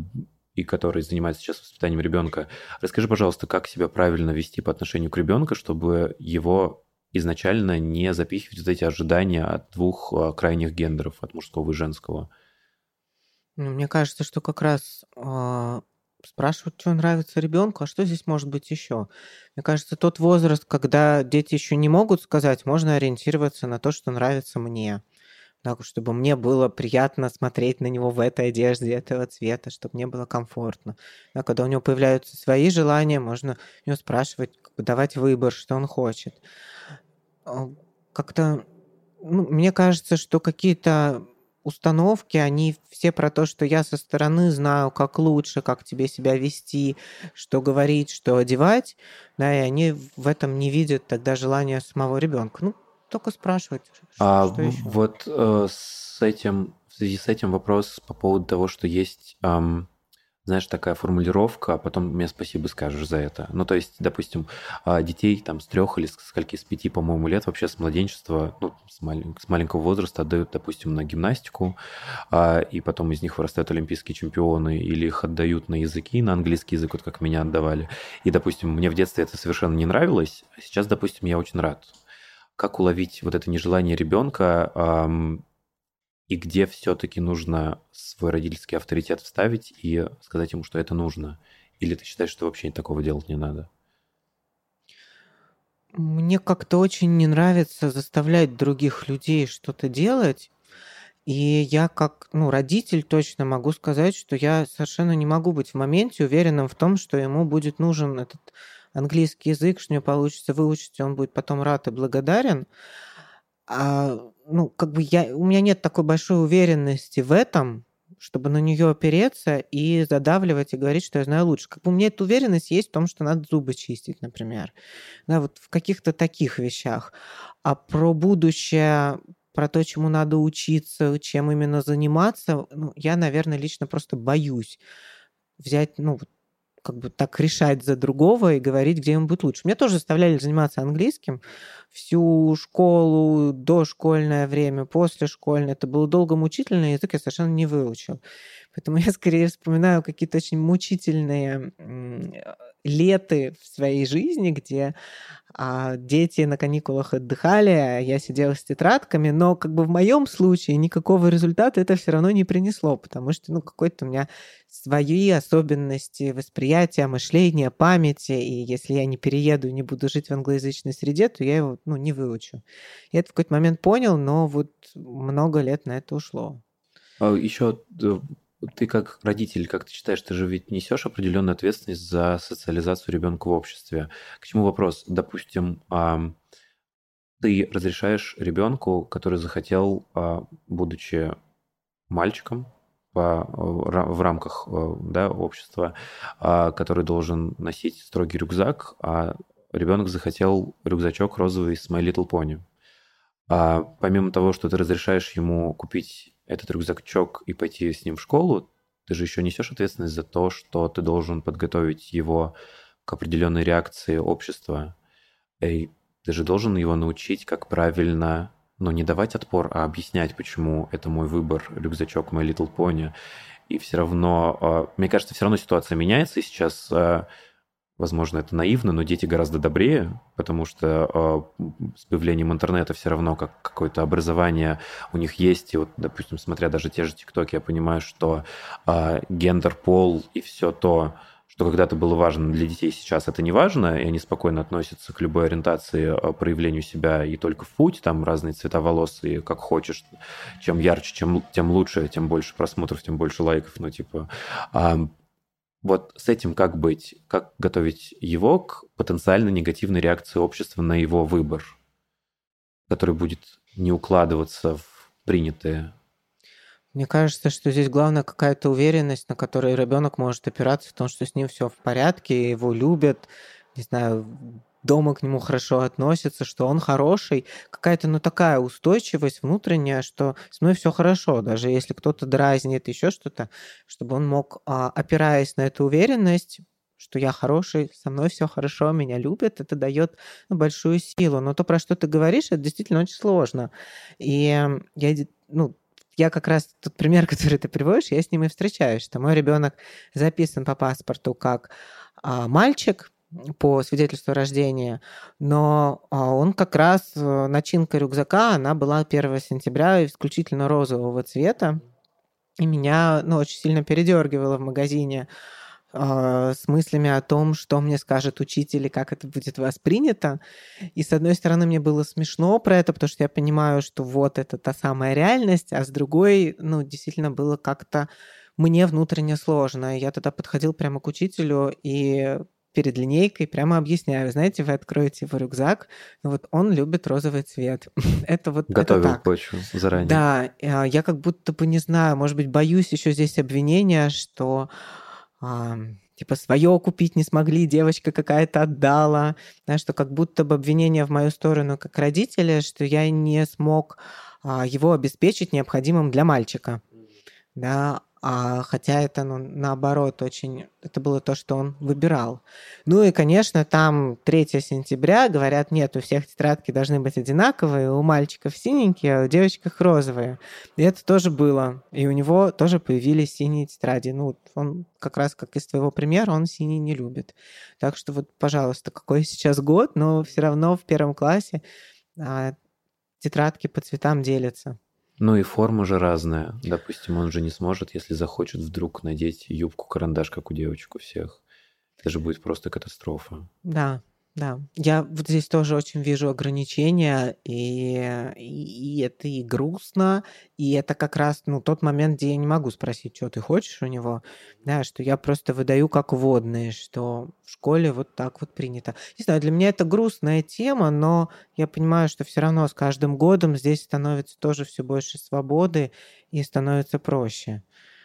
и который занимается сейчас воспитанием ребенка. Расскажи, пожалуйста, как себя правильно вести по отношению к ребенку, чтобы его изначально не запихивать вот эти ожидания от двух а, крайних гендеров, от мужского и женского? Ну, мне кажется, что как раз э, спрашивать, что нравится ребенку, а что здесь может быть еще. Мне кажется, тот возраст, когда дети еще не могут сказать, можно ориентироваться на то, что нравится мне да, чтобы мне было приятно смотреть на него в этой одежде этого цвета, чтобы мне было комфортно. Да, когда у него появляются свои желания, можно у него спрашивать, давать выбор, что он хочет. А, как-то, ну, мне кажется, что какие-то установки, они все про то, что я со стороны знаю, как лучше, как тебе себя вести, что говорить, что одевать, да, и они в этом не видят тогда желания самого ребенка. Ну, только спрашивать. А что еще? вот э, с этим, в связи с этим вопрос по поводу того, что есть, эм, знаешь, такая формулировка, а потом мне спасибо скажешь за это. Ну, то есть, допустим, э, детей там с трех или с скольки, с пяти, по-моему, лет вообще с младенчества, ну, с, малень, с маленького возраста отдают, допустим, на гимнастику, э, и потом из них вырастают олимпийские чемпионы, или их отдают на языки, на английский язык, вот как меня отдавали. И, допустим, мне в детстве это совершенно не нравилось, а сейчас, допустим, я очень рад как уловить вот это нежелание ребенка и где все-таки нужно свой родительский авторитет вставить и сказать ему, что это нужно? Или ты считаешь, что вообще такого делать не надо? Мне как-то очень не нравится заставлять других людей что-то делать. И я как ну, родитель точно могу сказать, что я совершенно не могу быть в моменте уверенным в том, что ему будет нужен этот английский язык, что у него получится выучить, он будет потом рад и благодарен. А, ну, как бы я, у меня нет такой большой уверенности в этом, чтобы на нее опереться и задавливать и говорить, что я знаю лучше. Как бы у меня эта уверенность есть в том, что надо зубы чистить, например. Да, вот в каких-то таких вещах. А про будущее про то, чему надо учиться, чем именно заниматься, ну, я, наверное, лично просто боюсь взять, ну, как бы так решать за другого и говорить, где ему будет лучше. Меня тоже заставляли заниматься английским всю школу, дошкольное время, после школьное. Это был долго мучительный язык, я совершенно не выучил. Поэтому я скорее вспоминаю какие-то очень мучительные леты в своей жизни, где а, дети на каникулах отдыхали, а я сидела с тетрадками, но как бы в моем случае никакого результата это все равно не принесло, потому что ну какой-то у меня свои особенности восприятия, мышления, памяти, и если я не перееду и не буду жить в англоязычной среде, то я его ну, не выучу. Я это в какой-то момент понял, но вот много лет на это ушло. А Еще э, ты как родитель, как ты считаешь, ты же ведь несешь определенную ответственность за социализацию ребенка в обществе. К чему вопрос? Допустим, ты разрешаешь ребенку, который захотел, а, будучи мальчиком, в рамках да, общества, а, который должен носить строгий рюкзак, а ребенок захотел рюкзачок розовый с My Little Pony. А помимо того, что ты разрешаешь ему купить этот рюкзачок и пойти с ним в школу, ты же еще несешь ответственность за то, что ты должен подготовить его к определенной реакции общества. И ты же должен его научить, как правильно, ну, не давать отпор, а объяснять, почему это мой выбор, рюкзачок My Little Pony. И все равно, а, мне кажется, все равно ситуация меняется, и сейчас а, Возможно, это наивно, но дети гораздо добрее, потому что э, с появлением интернета все равно как какое-то образование у них есть. И вот, допустим, смотря даже те же ТикТоки, я понимаю, что э, гендер, пол и все то, что когда-то было важно для детей, сейчас это не важно, и они спокойно относятся к любой ориентации, проявлению себя и только в путь, там разные цвета волос, и как хочешь, чем ярче, чем, тем лучше, тем больше просмотров, тем больше лайков, ну, типа, вот с этим как быть? Как готовить его к потенциально негативной реакции общества на его выбор, который будет не укладываться в принятые мне кажется, что здесь главное какая-то уверенность, на которой ребенок может опираться в том, что с ним все в порядке, его любят, не знаю, дома к нему хорошо относятся, что он хороший, какая-то, ну, такая устойчивость внутренняя, что с мной все хорошо, даже если кто-то дразнит, еще что-то, чтобы он мог, а, опираясь на эту уверенность, что я хороший, со мной все хорошо, меня любят, это дает ну, большую силу. Но то, про что ты говоришь, это действительно очень сложно. И я, ну, я как раз тот пример, который ты приводишь, я с ним и встречаюсь, что мой ребенок записан по паспорту как а, мальчик, по свидетельству о рождении, но а, он как раз, э, начинка рюкзака, она была 1 сентября исключительно розового цвета, и меня ну, очень сильно передергивало в магазине э, с мыслями о том, что мне скажет учитель и как это будет воспринято. И с одной стороны, мне было смешно про это, потому что я понимаю, что вот это та самая реальность, а с другой, ну, действительно было как-то мне внутренне сложно. Я тогда подходил прямо к учителю и перед линейкой прямо объясняю. Знаете, вы откроете его рюкзак, вот он любит розовый цвет. это вот Готовил это так. почву заранее. Да, а, я как будто бы не знаю, может быть, боюсь еще здесь обвинения, что а, типа свое купить не смогли, девочка какая-то отдала, да, что как будто бы обвинение в мою сторону как родителя, что я не смог а, его обеспечить необходимым для мальчика. Да, а, хотя это, ну, наоборот, очень... Это было то, что он выбирал. Ну и, конечно, там 3 сентября говорят, нет, у всех тетрадки должны быть одинаковые, у мальчиков синенькие, а у девочек розовые. И это тоже было. И у него тоже появились синие тетради. Ну, он как раз, как из твоего примера, он синий не любит. Так что вот, пожалуйста, какой сейчас год, но все равно в первом классе а, тетрадки по цветам делятся. Ну и форма же разная. Допустим, он же не сможет, если захочет вдруг надеть юбку-карандаш, как у девочек у всех. Это же будет просто катастрофа. Да, да, я вот здесь тоже очень вижу ограничения, и, и, и это и грустно, и это как раз ну, тот момент, где я не могу спросить, что ты хочешь у него, да, что я просто выдаю как водные, что в школе вот так вот принято. Не знаю, для меня это грустная тема, но я понимаю, что все равно с каждым годом здесь становится тоже все больше свободы и становится проще.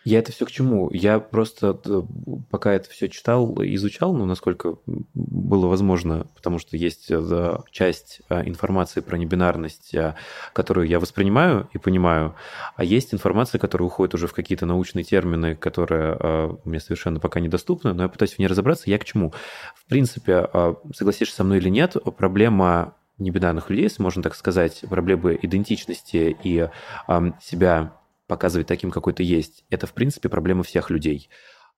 Я это все к чему? Я просто э, пока это все читал, изучал, ну, насколько было возможно, потому что есть э, часть э, информации про небинарность, которую я воспринимаю и понимаю, а есть информация, которая уходит уже в какие-то научные термины, которые мне совершенно пока недоступны, но я пытаюсь в ней разобраться. Я к чему? В принципе, согласишься со мной или нет, проблема небинарных людей, если можно так сказать, проблемы идентичности и себя показывать таким, какой ты есть, это, в принципе, проблема всех людей.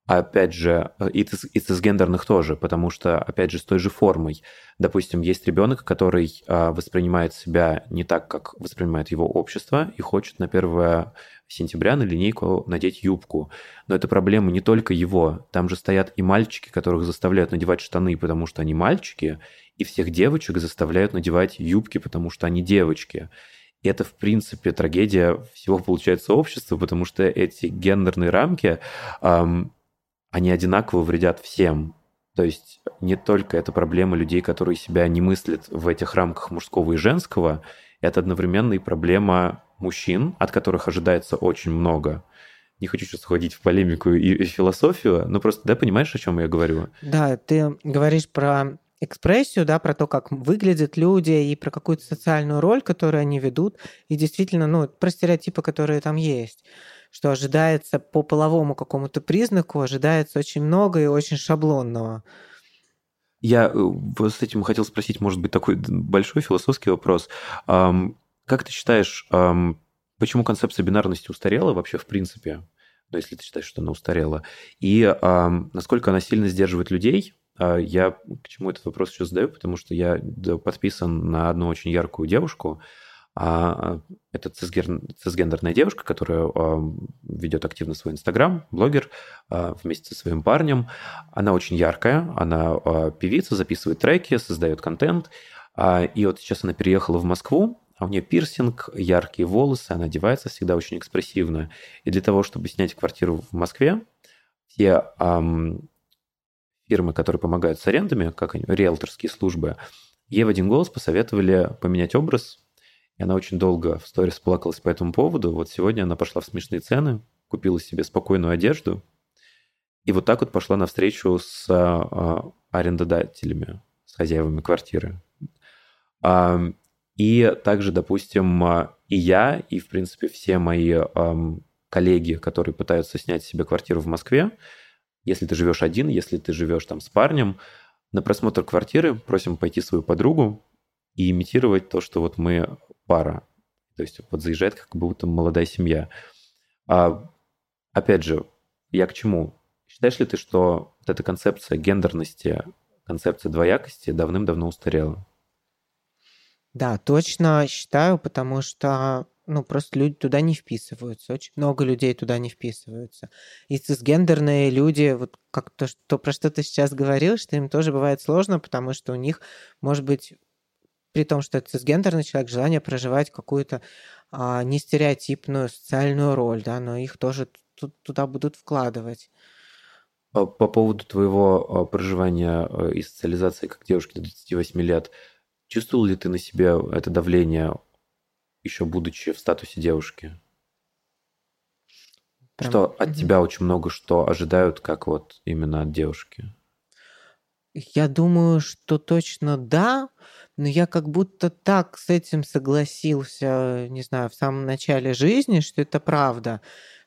Опять же, и, и цисгендерных тоже, потому что, опять же, с той же формой. Допустим, есть ребенок, который а, воспринимает себя не так, как воспринимает его общество, и хочет на 1 сентября на линейку надеть юбку. Но это проблема не только его. Там же стоят и мальчики, которых заставляют надевать штаны, потому что они мальчики, и всех девочек заставляют надевать юбки, потому что они девочки. И это, в принципе, трагедия всего, получается, общества, потому что эти гендерные рамки, эм, они одинаково вредят всем. То есть не только это проблема людей, которые себя не мыслят в этих рамках мужского и женского, это одновременно и проблема мужчин, от которых ожидается очень много. Не хочу сейчас уходить в полемику и философию, но просто, да, понимаешь, о чем я говорю? Да, ты говоришь про экспрессию, да, про то, как выглядят люди и про какую-то социальную роль, которую они ведут, и действительно, ну, про стереотипы, которые там есть что ожидается по половому какому-то признаку, ожидается очень много и очень шаблонного. Я э, с этим хотел спросить, может быть, такой большой философский вопрос. Как ты считаешь, почему концепция бинарности устарела вообще в принципе? Ну, если ты считаешь, что она устарела. И насколько она сильно сдерживает людей я к чему этот вопрос еще задаю, потому что я подписан на одну очень яркую девушку. А, это цисгендерная девушка, которая ведет активно свой инстаграм, блогер а, вместе со своим парнем. Она очень яркая, она певица, записывает треки, создает контент. И вот сейчас она переехала в Москву, а у нее пирсинг, яркие волосы, она одевается всегда очень экспрессивно. И для того, чтобы снять квартиру в Москве, все фирмы, которые помогают с арендами, как они, риэлторские службы, ей в один голос посоветовали поменять образ, и она очень долго в сторис плакалась по этому поводу. Вот сегодня она пошла в смешные цены, купила себе спокойную одежду, и вот так вот пошла навстречу с а, арендодателями, с хозяевами квартиры. А, и также, допустим, и я, и, в принципе, все мои коллеги, которые пытаются снять себе квартиру в Москве, если ты живешь один, если ты живешь там с парнем, на просмотр квартиры просим пойти свою подругу и имитировать то, что вот мы пара. То есть вот заезжает как будто молодая семья. А, опять же, я к чему? Считаешь ли ты, что вот эта концепция гендерности, концепция двоякости давным-давно устарела? Да, точно считаю, потому что ну, просто люди туда не вписываются. Очень много людей туда не вписываются. И цисгендерные люди, вот как то, что, про что ты сейчас говорил, что им тоже бывает сложно, потому что у них, может быть, при том, что это цисгендерный человек, желание проживать какую-то а, нестереотипную социальную роль, да, но их тоже туда будут вкладывать. По, по поводу твоего а, проживания а, и социализации как девушки до 28 лет, чувствовал ли ты на себе это давление еще будучи в статусе девушки? Прям... Что от тебя очень много что ожидают, как вот именно от девушки? Я думаю, что точно да, но я как будто так с этим согласился, не знаю, в самом начале жизни, что это правда,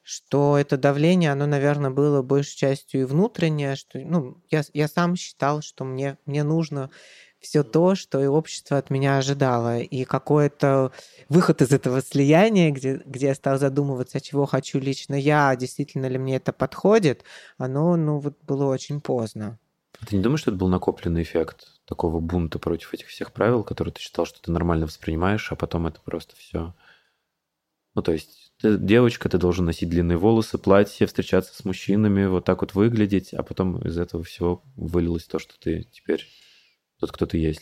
что это давление, оно, наверное, было большей частью и внутреннее, что, ну, я, я сам считал, что мне, мне нужно все то, что и общество от меня ожидало. И какой-то выход из этого слияния, где, где я стал задумываться, чего хочу лично я, действительно ли мне это подходит, оно, ну, вот было очень поздно. Ты не думаешь, что это был накопленный эффект такого бунта против этих всех правил, которые ты считал, что ты нормально воспринимаешь, а потом это просто все... Ну, то есть ты девочка, ты должен носить длинные волосы, платье, встречаться с мужчинами, вот так вот выглядеть, а потом из этого всего вылилось то, что ты теперь тот, кто ты есть?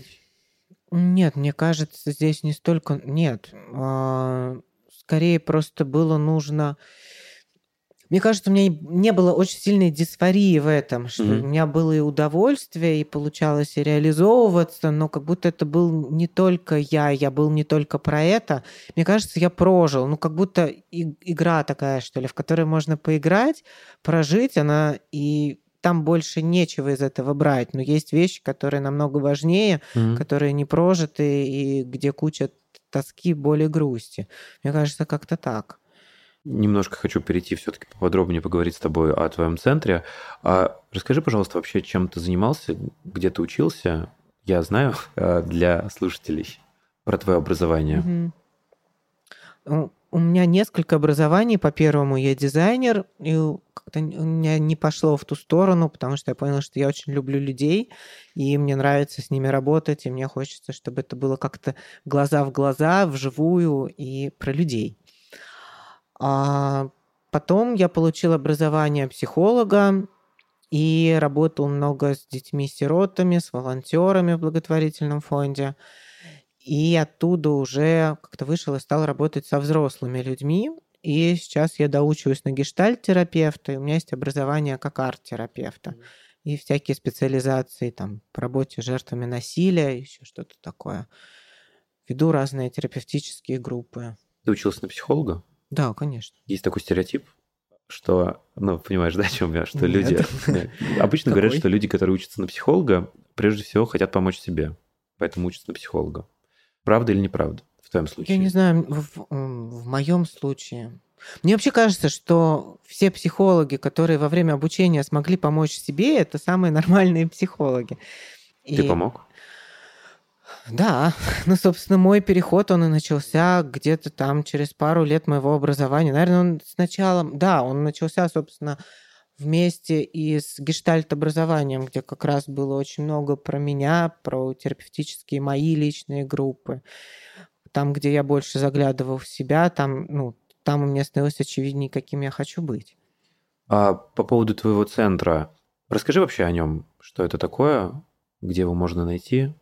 Нет, мне кажется, здесь не столько... Нет. А, скорее просто было нужно Мне кажется, у меня не было очень сильной дисфории в этом, что mm-hmm. у меня было и удовольствие, и получалось и реализовываться, но как будто это был не только я, я был не только про это. Мне кажется, я прожил, ну как будто и, игра такая, что ли, в которой можно поиграть, прожить, она и там больше нечего из этого брать, но есть вещи, которые намного важнее, mm-hmm. которые не прожиты и где куча тоски, боли, грусти. Мне кажется, как-то так. Немножко хочу перейти все-таки поподробнее поговорить с тобой о твоем центре. А расскажи, пожалуйста, вообще, чем ты занимался, где ты учился? Я знаю э, для слушателей про твое образование. Угу. У меня несколько образований. По первому я дизайнер, и как-то у меня не пошло в ту сторону, потому что я поняла, что я очень люблю людей, и мне нравится с ними работать, и мне хочется, чтобы это было как-то глаза в глаза, вживую и про людей. А потом я получил образование психолога и работал много с детьми-сиротами, с волонтерами в благотворительном фонде. И оттуда уже как-то вышел и стал работать со взрослыми людьми. И сейчас я доучиваюсь на гештальт-терапевта, и у меня есть образование как арт-терапевта. И всякие специализации там по работе с жертвами насилия, еще что-то такое. Веду разные терапевтические группы. Ты учился на психолога? Да, конечно. Есть такой стереотип, что, ну, понимаешь, да, о чем я, что Нет. люди... Обычно говорят, что люди, которые учатся на психолога, прежде всего хотят помочь себе, поэтому учатся на психолога. Правда или неправда в твоем случае? Я не знаю, в, в моем случае. Мне вообще кажется, что все психологи, которые во время обучения смогли помочь себе, это самые нормальные психологи. Ты И... помог? Да, ну, собственно, мой переход, он и начался где-то там через пару лет моего образования. Наверное, он сначала, да, он начался, собственно, вместе и с гештальт-образованием, где как раз было очень много про меня, про терапевтические мои личные группы. Там, где я больше заглядывал в себя, там, ну, там у меня становилось очевиднее, каким я хочу быть. А по поводу твоего центра, расскажи вообще о нем, что это такое, где его можно найти,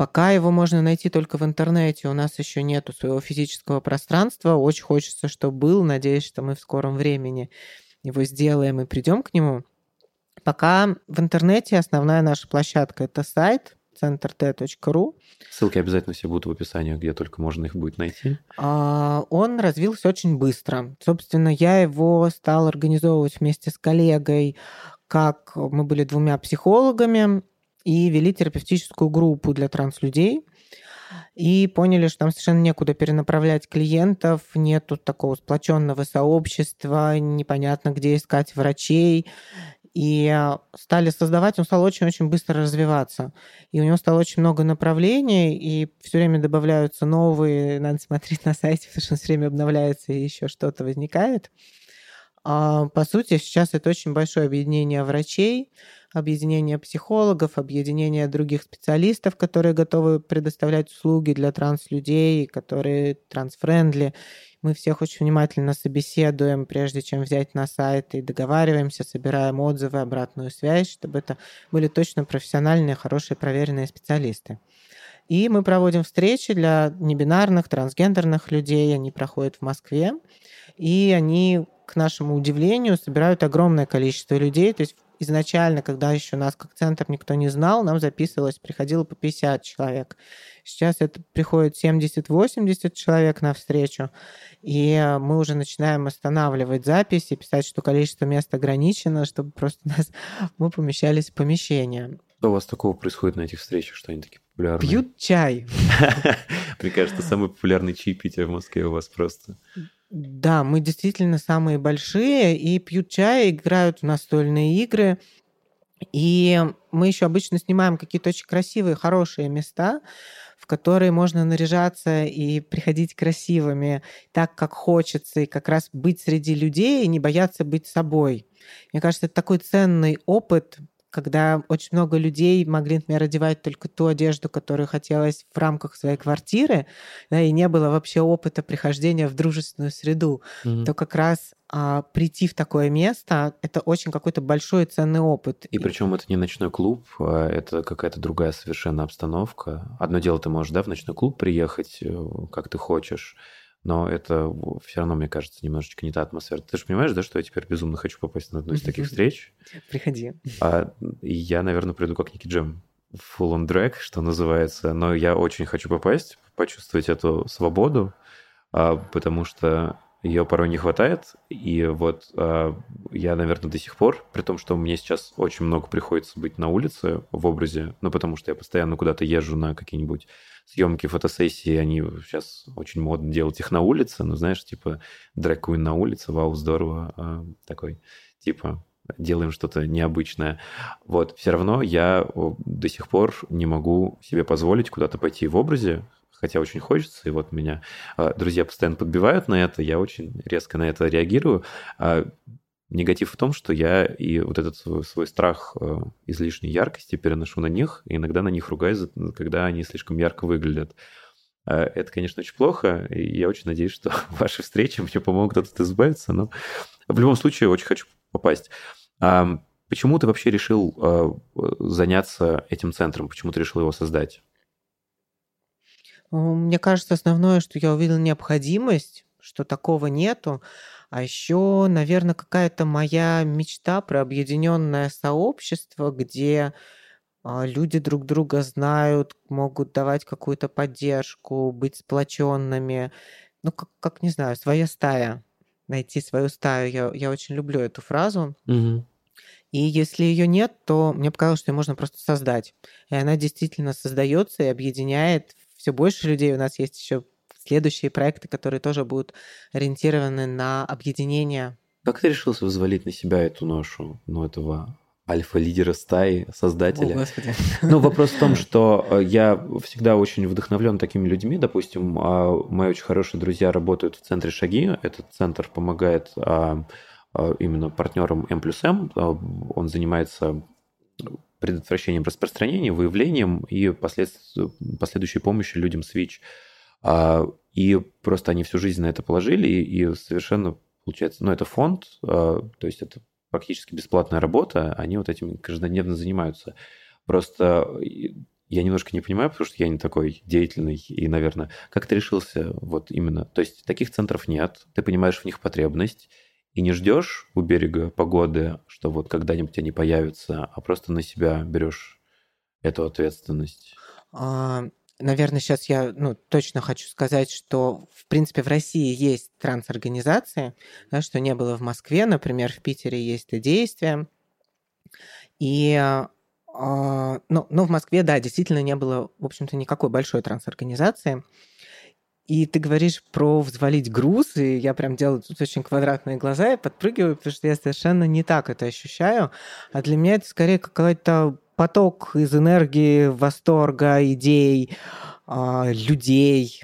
Пока его можно найти только в интернете, у нас еще нету своего физического пространства. Очень хочется, чтобы был. Надеюсь, что мы в скором времени его сделаем и придем к нему. Пока в интернете основная наша площадка это сайт центр.т.ру. Ссылки обязательно все будут в описании, где только можно их будет найти. А, он развился очень быстро. Собственно, я его стал организовывать вместе с коллегой, как мы были двумя психологами, и вели терапевтическую группу для транслюдей. И поняли, что там совершенно некуда перенаправлять клиентов, нету такого сплоченного сообщества, непонятно, где искать врачей. И стали создавать, он стал очень-очень быстро развиваться. И у него стало очень много направлений, и все время добавляются новые, надо смотреть на сайте, потому что все время обновляется, и еще что-то возникает. А, по сути, сейчас это очень большое объединение врачей, объединение психологов, объединение других специалистов, которые готовы предоставлять услуги для транслюдей, которые трансфрендли. Мы всех очень внимательно собеседуем, прежде чем взять на сайт, и договариваемся, собираем отзывы, обратную связь, чтобы это были точно профессиональные, хорошие, проверенные специалисты. И мы проводим встречи для небинарных, трансгендерных людей. Они проходят в Москве. И они, к нашему удивлению, собирают огромное количество людей. То есть изначально, когда еще нас как центр никто не знал, нам записывалось, приходило по 50 человек. Сейчас это приходит 70-80 человек на встречу, и мы уже начинаем останавливать запись и писать, что количество мест ограничено, чтобы просто нас, мы помещались в помещение. Что у вас такого происходит на этих встречах, что они такие популярные? Пьют чай. Мне кажется, самый популярный чаепитие в Москве у вас просто. Да, мы действительно самые большие и пьют чай, играют в настольные игры. И мы еще обычно снимаем какие-то очень красивые, хорошие места, в которые можно наряжаться и приходить красивыми, так, как хочется, и как раз быть среди людей и не бояться быть собой. Мне кажется, это такой ценный опыт когда очень много людей могли, например, одевать только ту одежду, которую хотелось в рамках своей квартиры, да, и не было вообще опыта прихождения в дружественную среду, mm-hmm. то как раз а, прийти в такое место это очень какой-то большой ценный опыт. И причем это не ночной клуб, а это какая-то другая совершенно обстановка. Одно дело, ты можешь да, в ночной клуб приехать, э, как ты хочешь, но это все равно, мне кажется, немножечко не та атмосфера. Ты же понимаешь, да, что я теперь безумно хочу попасть на одну из таких встреч? Приходи. А, и я, наверное, приду как Ники Джем full on drag, что называется, но я очень хочу попасть, почувствовать эту свободу, а, потому что ее порой не хватает, и вот э, я, наверное, до сих пор, при том, что мне сейчас очень много приходится быть на улице в образе, ну, потому что я постоянно куда-то езжу на какие-нибудь съемки, фотосессии, они сейчас очень модно делать их на улице, ну, знаешь, типа дрэк на улице, вау, здорово, э, такой, типа, делаем что-то необычное. Вот, все равно я до сих пор не могу себе позволить куда-то пойти в образе, хотя очень хочется, и вот меня а, друзья постоянно подбивают на это, я очень резко на это реагирую. А негатив в том, что я и вот этот свой, страх э, излишней яркости переношу на них, и иногда на них ругаюсь, когда они слишком ярко выглядят. А это, конечно, очень плохо, и я очень надеюсь, что ваши встречи мне помогут от этого избавиться, но в любом случае очень хочу попасть. Почему ты вообще решил э, заняться этим центром? Почему ты решил его создать? Мне кажется, основное, что я увидел необходимость, что такого нету. А еще, наверное, какая-то моя мечта про объединенное сообщество, где а, люди друг друга знают, могут давать какую-то поддержку, быть сплоченными. Ну, как, как не знаю, своя стая. Найти свою стаю. Я, я очень люблю эту фразу. Угу. И если ее нет, то мне показалось, что ее можно просто создать. И она действительно создается и объединяет все больше людей. У нас есть еще следующие проекты, которые тоже будут ориентированы на объединение. Как ты решился взвалить на себя эту ношу, ну, этого альфа-лидера стаи, создателя. О, Господи. Ну, вопрос в том, что э, я всегда очень вдохновлен такими людьми. Допустим, а, мои очень хорошие друзья работают в центре Шаги. Этот центр помогает а, а, именно партнерам М плюс М. Он занимается предотвращением распространения, выявлением и послед... последующей помощью людям с ВИЧ. А, и просто они всю жизнь на это положили, и совершенно получается, ну, это фонд, а, то есть это практически бесплатная работа, они вот этим каждодневно занимаются. Просто я немножко не понимаю, потому что я не такой деятельный, и, наверное, как ты решился вот именно? То есть таких центров нет, ты понимаешь в них потребность, и не ждешь у берега погоды, что вот когда-нибудь они появятся, а просто на себя берешь эту ответственность? А, наверное, сейчас я ну, точно хочу сказать, что, в принципе, в России есть трансорганизации, да, что не было в Москве, например, в Питере есть это действие. И а, ну, но в Москве, да, действительно не было, в общем-то, никакой большой трансорганизации. И ты говоришь про взвалить груз, и я прям делаю тут очень квадратные глаза и подпрыгиваю, потому что я совершенно не так это ощущаю. А для меня это скорее какой-то поток из энергии, восторга, идей, а, людей,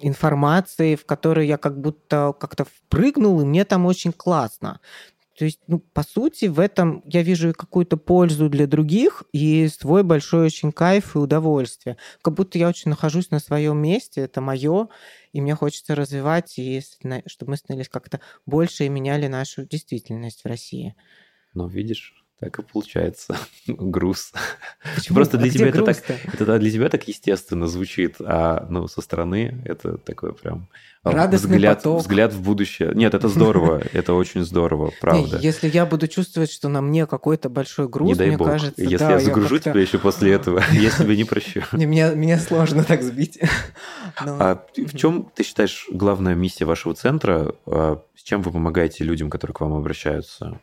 информации, в которой я как будто как-то впрыгнул, и мне там очень классно. То есть, ну, по сути, в этом я вижу какую-то пользу для других и свой большой очень кайф и удовольствие. Как будто я очень нахожусь на своем месте, это мое, и мне хочется развивать, и чтобы мы становились как-то больше и меняли нашу действительность в России. Ну, видишь, так и получается груз. Почему? Просто для а тебя это так, это для тебя так естественно звучит, а ну со стороны это такое прям а, Радостный взгляд, поток. взгляд в будущее. Нет, это здорово, это очень здорово, правда. Если я буду чувствовать, что на мне какой-то большой груз, не дай мне бог. кажется, если да, я загружу тебя еще после этого, я себе не прощу. Мне, мне сложно так сбить. Но... А в чем ты считаешь главная миссия вашего центра? А с чем вы помогаете людям, которые к вам обращаются?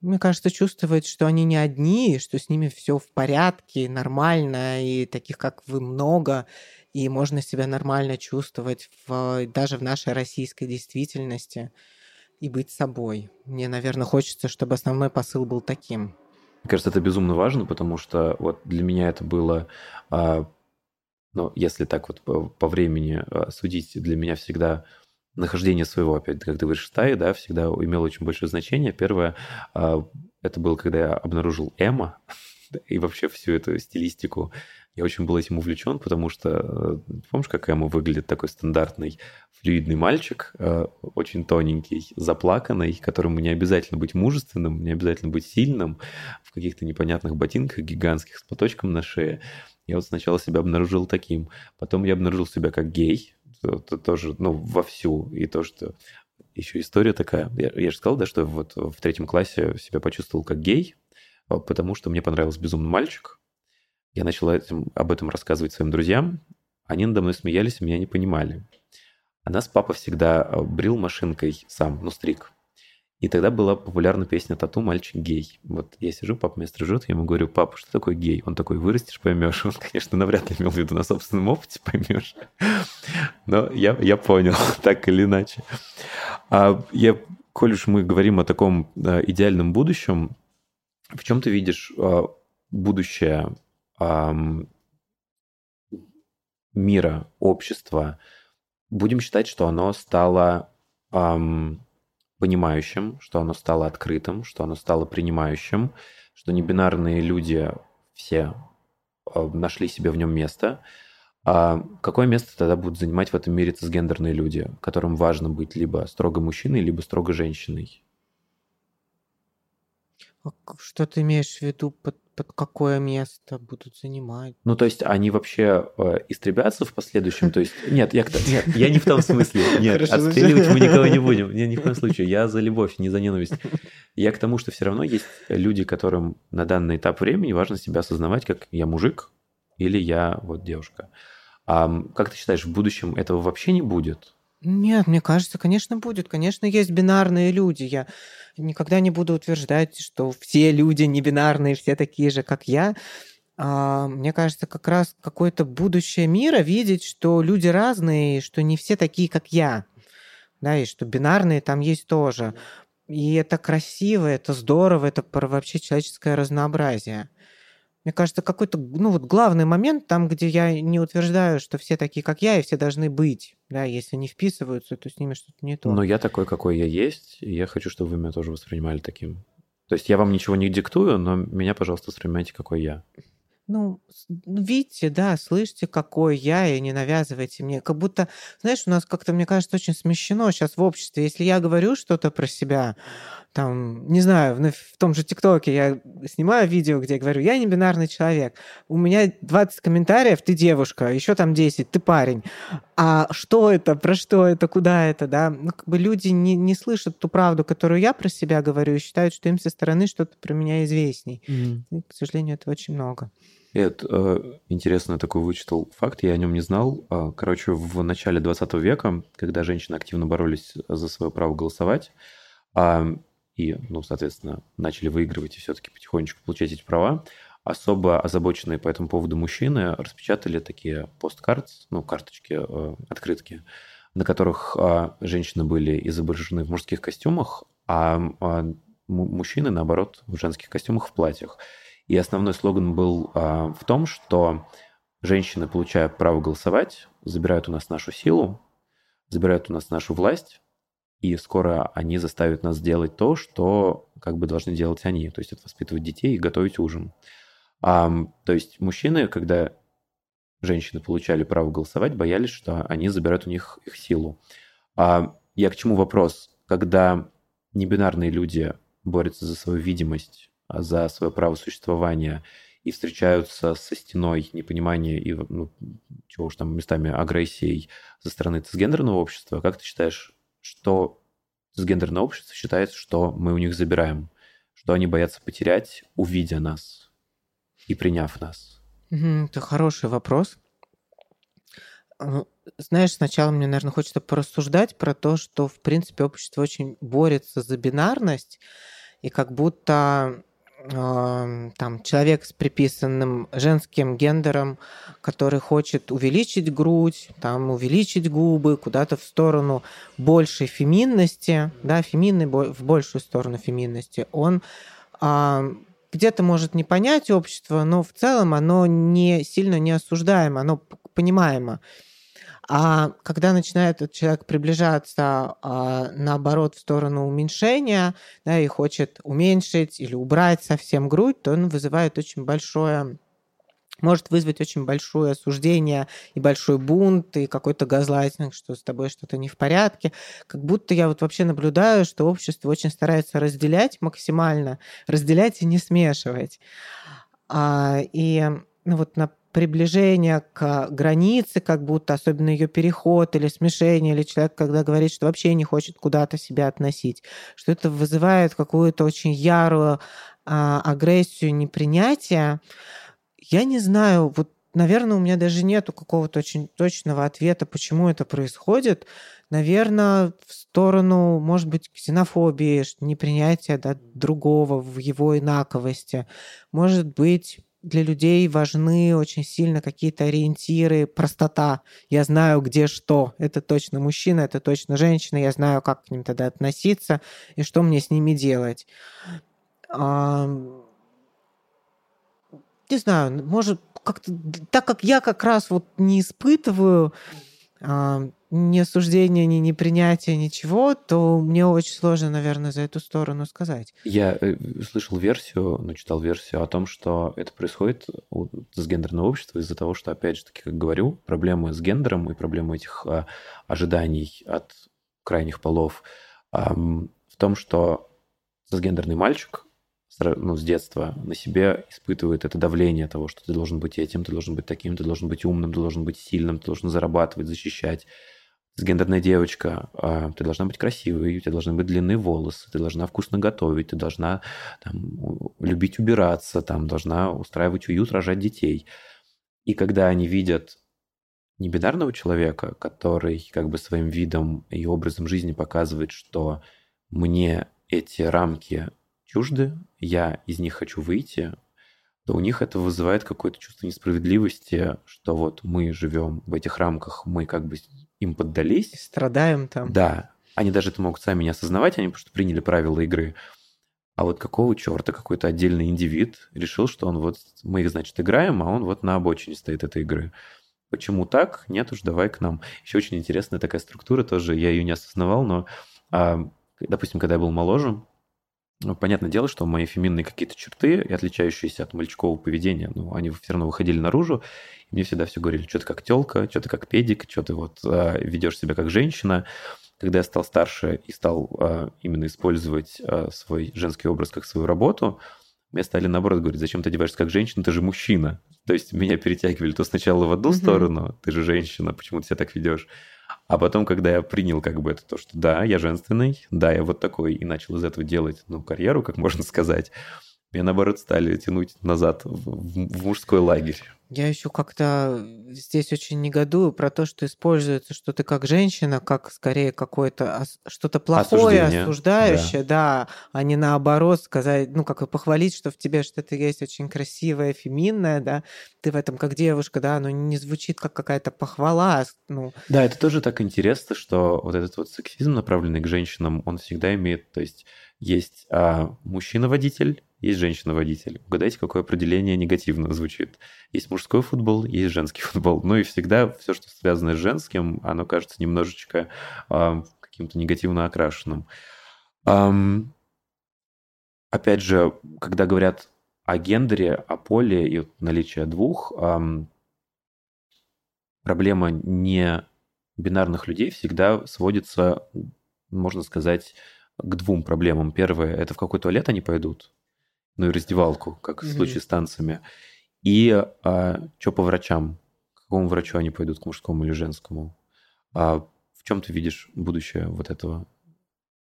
Мне кажется, чувствовать, что они не одни, что с ними все в порядке, нормально, и таких, как вы, много, и можно себя нормально чувствовать в, даже в нашей российской действительности и быть собой. Мне, наверное, хочется, чтобы основной посыл был таким. Мне кажется, это безумно важно, потому что вот для меня это было, а, ну, если так вот по, по времени а, судить, для меня всегда нахождение своего, опять, как ты говоришь, стаи, да, всегда имело очень большое значение. Первое, а, это было, когда я обнаружил Эма и вообще всю эту стилистику. Я очень был этим увлечен, потому что, э, помнишь, как Эма выглядит такой стандартный флюидный мальчик, э, очень тоненький, заплаканный, которому не обязательно быть мужественным, не обязательно быть сильным, в каких-то непонятных ботинках гигантских с платочком на шее. Я вот сначала себя обнаружил таким, потом я обнаружил себя как гей, это тоже, ну, вовсю. И то, что еще история такая. Я, я же сказал, да, что вот в третьем классе себя почувствовал как гей, а, потому что мне понравился безумный мальчик. Я начал этим, об этом рассказывать своим друзьям. Они надо мной смеялись, меня не понимали. А нас папа всегда а, брил машинкой сам, ну, стриг. И тогда была популярна песня «Тату, мальчик гей». Вот я сижу, папа меня стрижет, я ему говорю, папа, что такое гей? Он такой, вырастешь, поймешь. Он, конечно, навряд ли имел в виду на собственном опыте, поймешь. Но я, я понял, так или иначе. А я, коль уж мы говорим о таком идеальном будущем, в чем ты видишь а, будущее мира, общества? Будем считать, что оно стало... А, понимающим, что оно стало открытым, что оно стало принимающим, что небинарные люди все э, нашли себе в нем место. А какое место тогда будут занимать в этом мире цисгендерные люди, которым важно быть либо строго мужчиной, либо строго женщиной? А что ты имеешь в виду под под какое место будут занимать. Ну, то есть они вообще э, истребятся в последующем? То есть, нет, я, нет, я не в том смысле. Нет, Хорошо, отстреливать мы никого не будем. Ни, ни в коем случае. Я за любовь, не за ненависть. Я к тому, что все равно есть люди, которым на данный этап времени важно себя осознавать, как я мужик или я вот девушка. А как ты считаешь, в будущем этого вообще не будет? Нет, мне кажется, конечно, будет. Конечно, есть бинарные люди. Я никогда не буду утверждать, что все люди не бинарные, все такие же, как я. А, мне кажется, как раз какое-то будущее мира видеть, что люди разные, что не все такие, как я. Да, и что бинарные там есть тоже. И это красиво, это здорово, это вообще человеческое разнообразие. Мне кажется, какой-то, ну вот главный момент там, где я не утверждаю, что все такие, как я, и все должны быть. Да, если не вписываются, то с ними что-то не то. Но я такой, какой я есть, и я хочу, чтобы вы меня тоже воспринимали таким. То есть я вам ничего не диктую, но меня, пожалуйста, воспринимайте, какой я. Ну, ну, видите, да, слышите, какой я, и не навязывайте мне. Как будто, знаешь, у нас как-то, мне кажется, очень смещено сейчас в обществе. Если я говорю что-то про себя, там, не знаю, в, в том же ТикТоке я снимаю видео, где я говорю, я не бинарный человек, у меня 20 комментариев, ты девушка, еще там 10, ты парень. А что это, про что это, куда это, да? Ну, как бы люди не, не слышат ту правду, которую я про себя говорю, и считают, что им со стороны что-то про меня известней. Mm-hmm. И, к сожалению, это очень много. Это э, интересно такой вычитал факт, я о нем не знал. А, короче, в начале 20 века, когда женщины активно боролись за свое право голосовать, а, и, ну, соответственно, начали выигрывать и все-таки потихонечку получать эти права, особо озабоченные по этому поводу мужчины распечатали такие посткарт, ну, карточки, э, открытки, на которых э, женщины были изображены в мужских костюмах, а э, мужчины, наоборот, в женских костюмах в платьях. И основной слоган был э, в том, что женщины, получая право голосовать, забирают у нас нашу силу, забирают у нас нашу власть, и скоро они заставят нас делать то, что как бы должны делать они, то есть это воспитывать детей и готовить ужин. А, то есть мужчины, когда женщины получали право голосовать, боялись, что они забирают у них их силу. А я к чему вопрос? Когда небинарные люди борются за свою видимость, за свое право существования и встречаются со стеной непонимания и, ну, чего уж там местами агрессией со стороны цисгендерного общества, как ты считаешь, что цисгендерное общество считает, что мы у них забираем, что они боятся потерять, увидя нас и приняв нас? Это хороший вопрос. А, знаешь, сначала мне, наверное, хочется порассуждать про то, что, в принципе, общество очень борется за бинарность, и как будто там человек с приписанным женским гендером, который хочет увеличить грудь, там увеличить губы куда-то в сторону большей феминности, да, феминной в большую сторону феминности, он а, где-то может не понять общество, но в целом оно не сильно не осуждаемо, оно понимаемо. А когда начинает этот человек приближаться, а, наоборот, в сторону уменьшения, да, и хочет уменьшить или убрать совсем грудь, то он вызывает очень большое может вызвать очень большое осуждение и большой бунт, и какой-то газлайтинг, что с тобой что-то не в порядке. Как будто я вот вообще наблюдаю, что общество очень старается разделять максимально, разделять и не смешивать. А, и ну вот на приближение к границе, как будто особенно ее переход или смешение, или человек, когда говорит, что вообще не хочет куда-то себя относить, что это вызывает какую-то очень ярую а, агрессию, непринятие. Я не знаю, вот, наверное, у меня даже нету какого-то очень точного ответа, почему это происходит. Наверное, в сторону, может быть, ксенофобии, непринятия да, другого в его инаковости. Может быть, для людей важны очень сильно какие-то ориентиры, простота. Я знаю, где что. Это точно мужчина, это точно женщина. Я знаю, как к ним тогда относиться и что мне с ними делать. Не знаю, может, как-то так как я как раз вот не испытываю ни осуждения, ни непринятия, ничего, то мне очень сложно, наверное, за эту сторону сказать. Я э, слышал версию, ну, читал версию о том, что это происходит с гендерного общества из-за того, что, опять же таки, как говорю, проблемы с гендером и проблемы этих а, ожиданий от крайних полов а, в том, что гендерный мальчик ну, с детства на себе испытывает это давление того, что ты должен быть этим, ты должен быть таким, ты должен быть умным, ты должен быть сильным, ты должен зарабатывать, защищать гендерная девочка, ты должна быть красивой, у тебя должны быть длинные волосы, ты должна вкусно готовить, ты должна там, любить убираться, там, должна устраивать уют, рожать детей. И когда они видят небинарного человека, который как бы своим видом и образом жизни показывает, что мне эти рамки чужды, я из них хочу выйти, то у них это вызывает какое-то чувство несправедливости, что вот мы живем в этих рамках, мы как бы им поддались. Страдаем там. Да. Они даже это могут сами не осознавать, они просто приняли правила игры. А вот какого черта какой-то отдельный индивид решил, что он вот, мы их, значит, играем, а он вот на обочине стоит этой игры. Почему так? Нет уж, давай к нам. Еще очень интересная такая структура тоже, я ее не осознавал, но, а, допустим, когда я был моложе, ну, понятное дело, что мои феминные какие-то черты, отличающиеся от мальчикового поведения, ну, они все равно выходили наружу, и мне всегда все говорили, что ты как телка, что ты как педик, что ты вот а, ведешь себя как женщина. Когда я стал старше и стал а, именно использовать а, свой женский образ как свою работу, мне стали наоборот говорить, зачем ты одеваешься как женщина, ты же мужчина. То есть меня перетягивали то сначала в одну mm-hmm. сторону, ты же женщина, почему ты себя так ведешь, а потом, когда я принял как бы это то, что да, я женственный, да, я вот такой, и начал из этого делать, ну, карьеру, как можно сказать, меня, наоборот, стали тянуть назад в, в мужской лагерь. Я еще как-то здесь очень негодую про то, что используется, что ты как женщина, как скорее какое-то что-то плохое, Осуждение. осуждающее, да. да, а не наоборот сказать, ну, как похвалить, что в тебе что-то есть очень красивое, феминное, да, ты в этом как девушка, да, но не звучит как какая-то похвала, ну. Да, это тоже так интересно, что вот этот вот сексизм, направленный к женщинам, он всегда имеет, то есть есть а, мужчина-водитель, есть женщина-водитель. Угадайте, какое определение негативно звучит. Есть мужской футбол, есть женский футбол. Ну и всегда все, что связано с женским, оно кажется немножечко э, каким-то негативно окрашенным. Эм, опять же, когда говорят о гендере, о поле и вот наличии двух, эм, проблема не бинарных людей всегда сводится, можно сказать, к двум проблемам. Первое – это в какой туалет они пойдут, ну и раздевалку, как mm-hmm. в случае с танцами. И а, что по врачам? К какому врачу они пойдут, к мужскому или женскому? А в чем ты видишь будущее вот этого?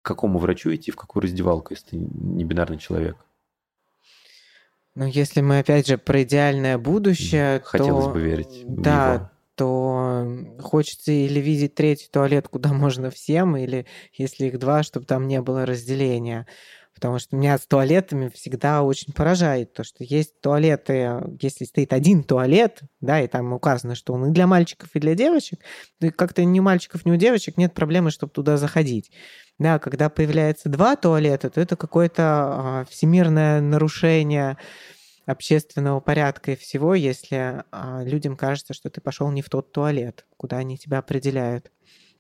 К какому врачу идти, в какую раздевалку, если ты не бинарный человек? Ну, если мы опять же про идеальное будущее, Хотелось то... бы верить. Да, в него. то хочется или видеть третий туалет, куда можно всем, или если их два, чтобы там не было разделения. Потому что меня с туалетами всегда очень поражает то, что есть туалеты, если стоит один туалет, да, и там указано, что он и для мальчиков, и для девочек, то как-то ни у мальчиков, ни у девочек нет проблемы, чтобы туда заходить. Да, когда появляется два туалета, то это какое-то а, всемирное нарушение общественного порядка и всего, если а, людям кажется, что ты пошел не в тот туалет, куда они тебя определяют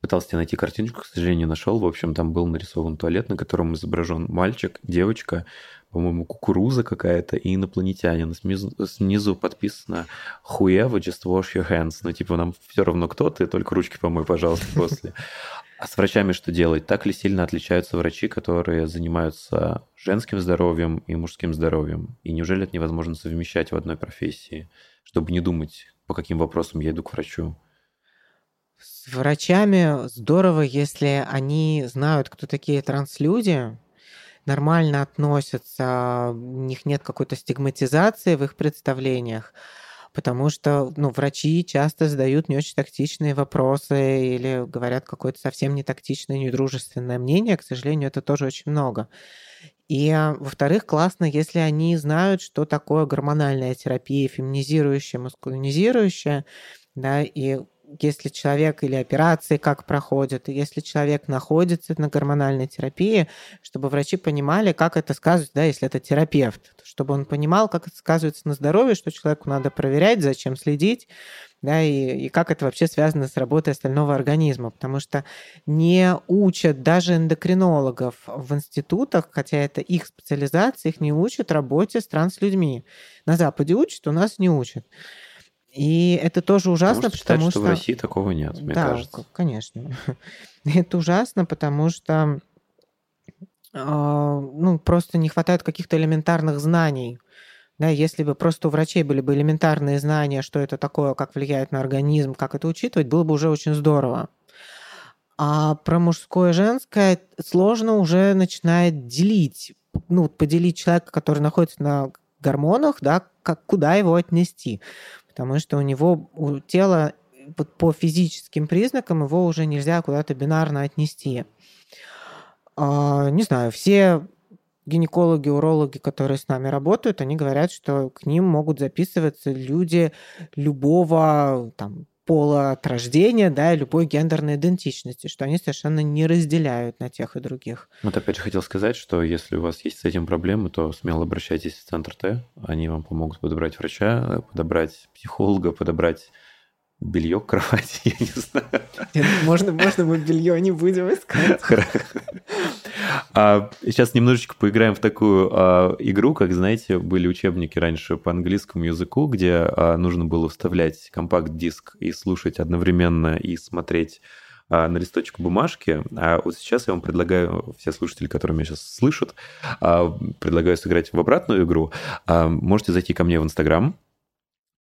пытался найти картиночку, к сожалению, нашел. В общем, там был нарисован туалет, на котором изображен мальчик, девочка, по-моему, кукуруза какая-то и инопланетянин. Снизу, снизу подписано «Whoever, just wash your hands». Ну, типа, нам все равно кто ты, только ручки помой, пожалуйста, после. А с врачами что делать? Так ли сильно отличаются врачи, которые занимаются женским здоровьем и мужским здоровьем? И неужели это невозможно совмещать в одной профессии? чтобы не думать, по каким вопросам я иду к врачу? С врачами здорово, если они знают, кто такие транслюди, нормально относятся, у них нет какой-то стигматизации в их представлениях, потому что ну, врачи часто задают не очень тактичные вопросы или говорят какое-то совсем не тактичное, недружественное мнение. К сожалению, это тоже очень много. И, а, во-вторых, классно, если они знают, что такое гормональная терапия, феминизирующая, маскулинизирующая, да, и если человек или операции как проходят, если человек находится на гормональной терапии, чтобы врачи понимали, как это сказывается, да, если это терапевт, чтобы он понимал, как это сказывается на здоровье, что человеку надо проверять, зачем следить, да, и, и как это вообще связано с работой остального организма, потому что не учат даже эндокринологов в институтах, хотя это их специализация, их не учат работе с транслюдьми. На Западе учат, у нас не учат. И это тоже ужасно, потому что, потому считать, что... что в России такого нет, мне да, кажется. конечно. это ужасно, потому что а, ну, просто не хватает каких-то элементарных знаний. Да, если бы просто у врачей были бы элементарные знания, что это такое, как влияет на организм, как это учитывать, было бы уже очень здорово. А про мужское и женское сложно уже начинает делить, ну, поделить человека, который находится на гормонах, да, как, куда его отнести потому что у него у тела по физическим признакам его уже нельзя куда-то бинарно отнести. А, не знаю, все гинекологи, урологи, которые с нами работают, они говорят, что к ним могут записываться люди любого там, пола от рождения, да, и любой гендерной идентичности, что они совершенно не разделяют на тех и других. Вот опять же хотел сказать, что если у вас есть с этим проблемы, то смело обращайтесь в Центр Т, они вам помогут подобрать врача, подобрать психолога, подобрать белье к кровати, я не знаю. Можно, можно мы белье не будем искать. А, сейчас немножечко поиграем в такую а, игру, как, знаете, были учебники раньше по английскому языку, где а, нужно было вставлять компакт-диск и слушать одновременно и смотреть а, на листочек бумажки. А вот сейчас я вам предлагаю, все слушатели, которые меня сейчас слышат, а, предлагаю сыграть в обратную игру. А, можете зайти ко мне в Инстаграм,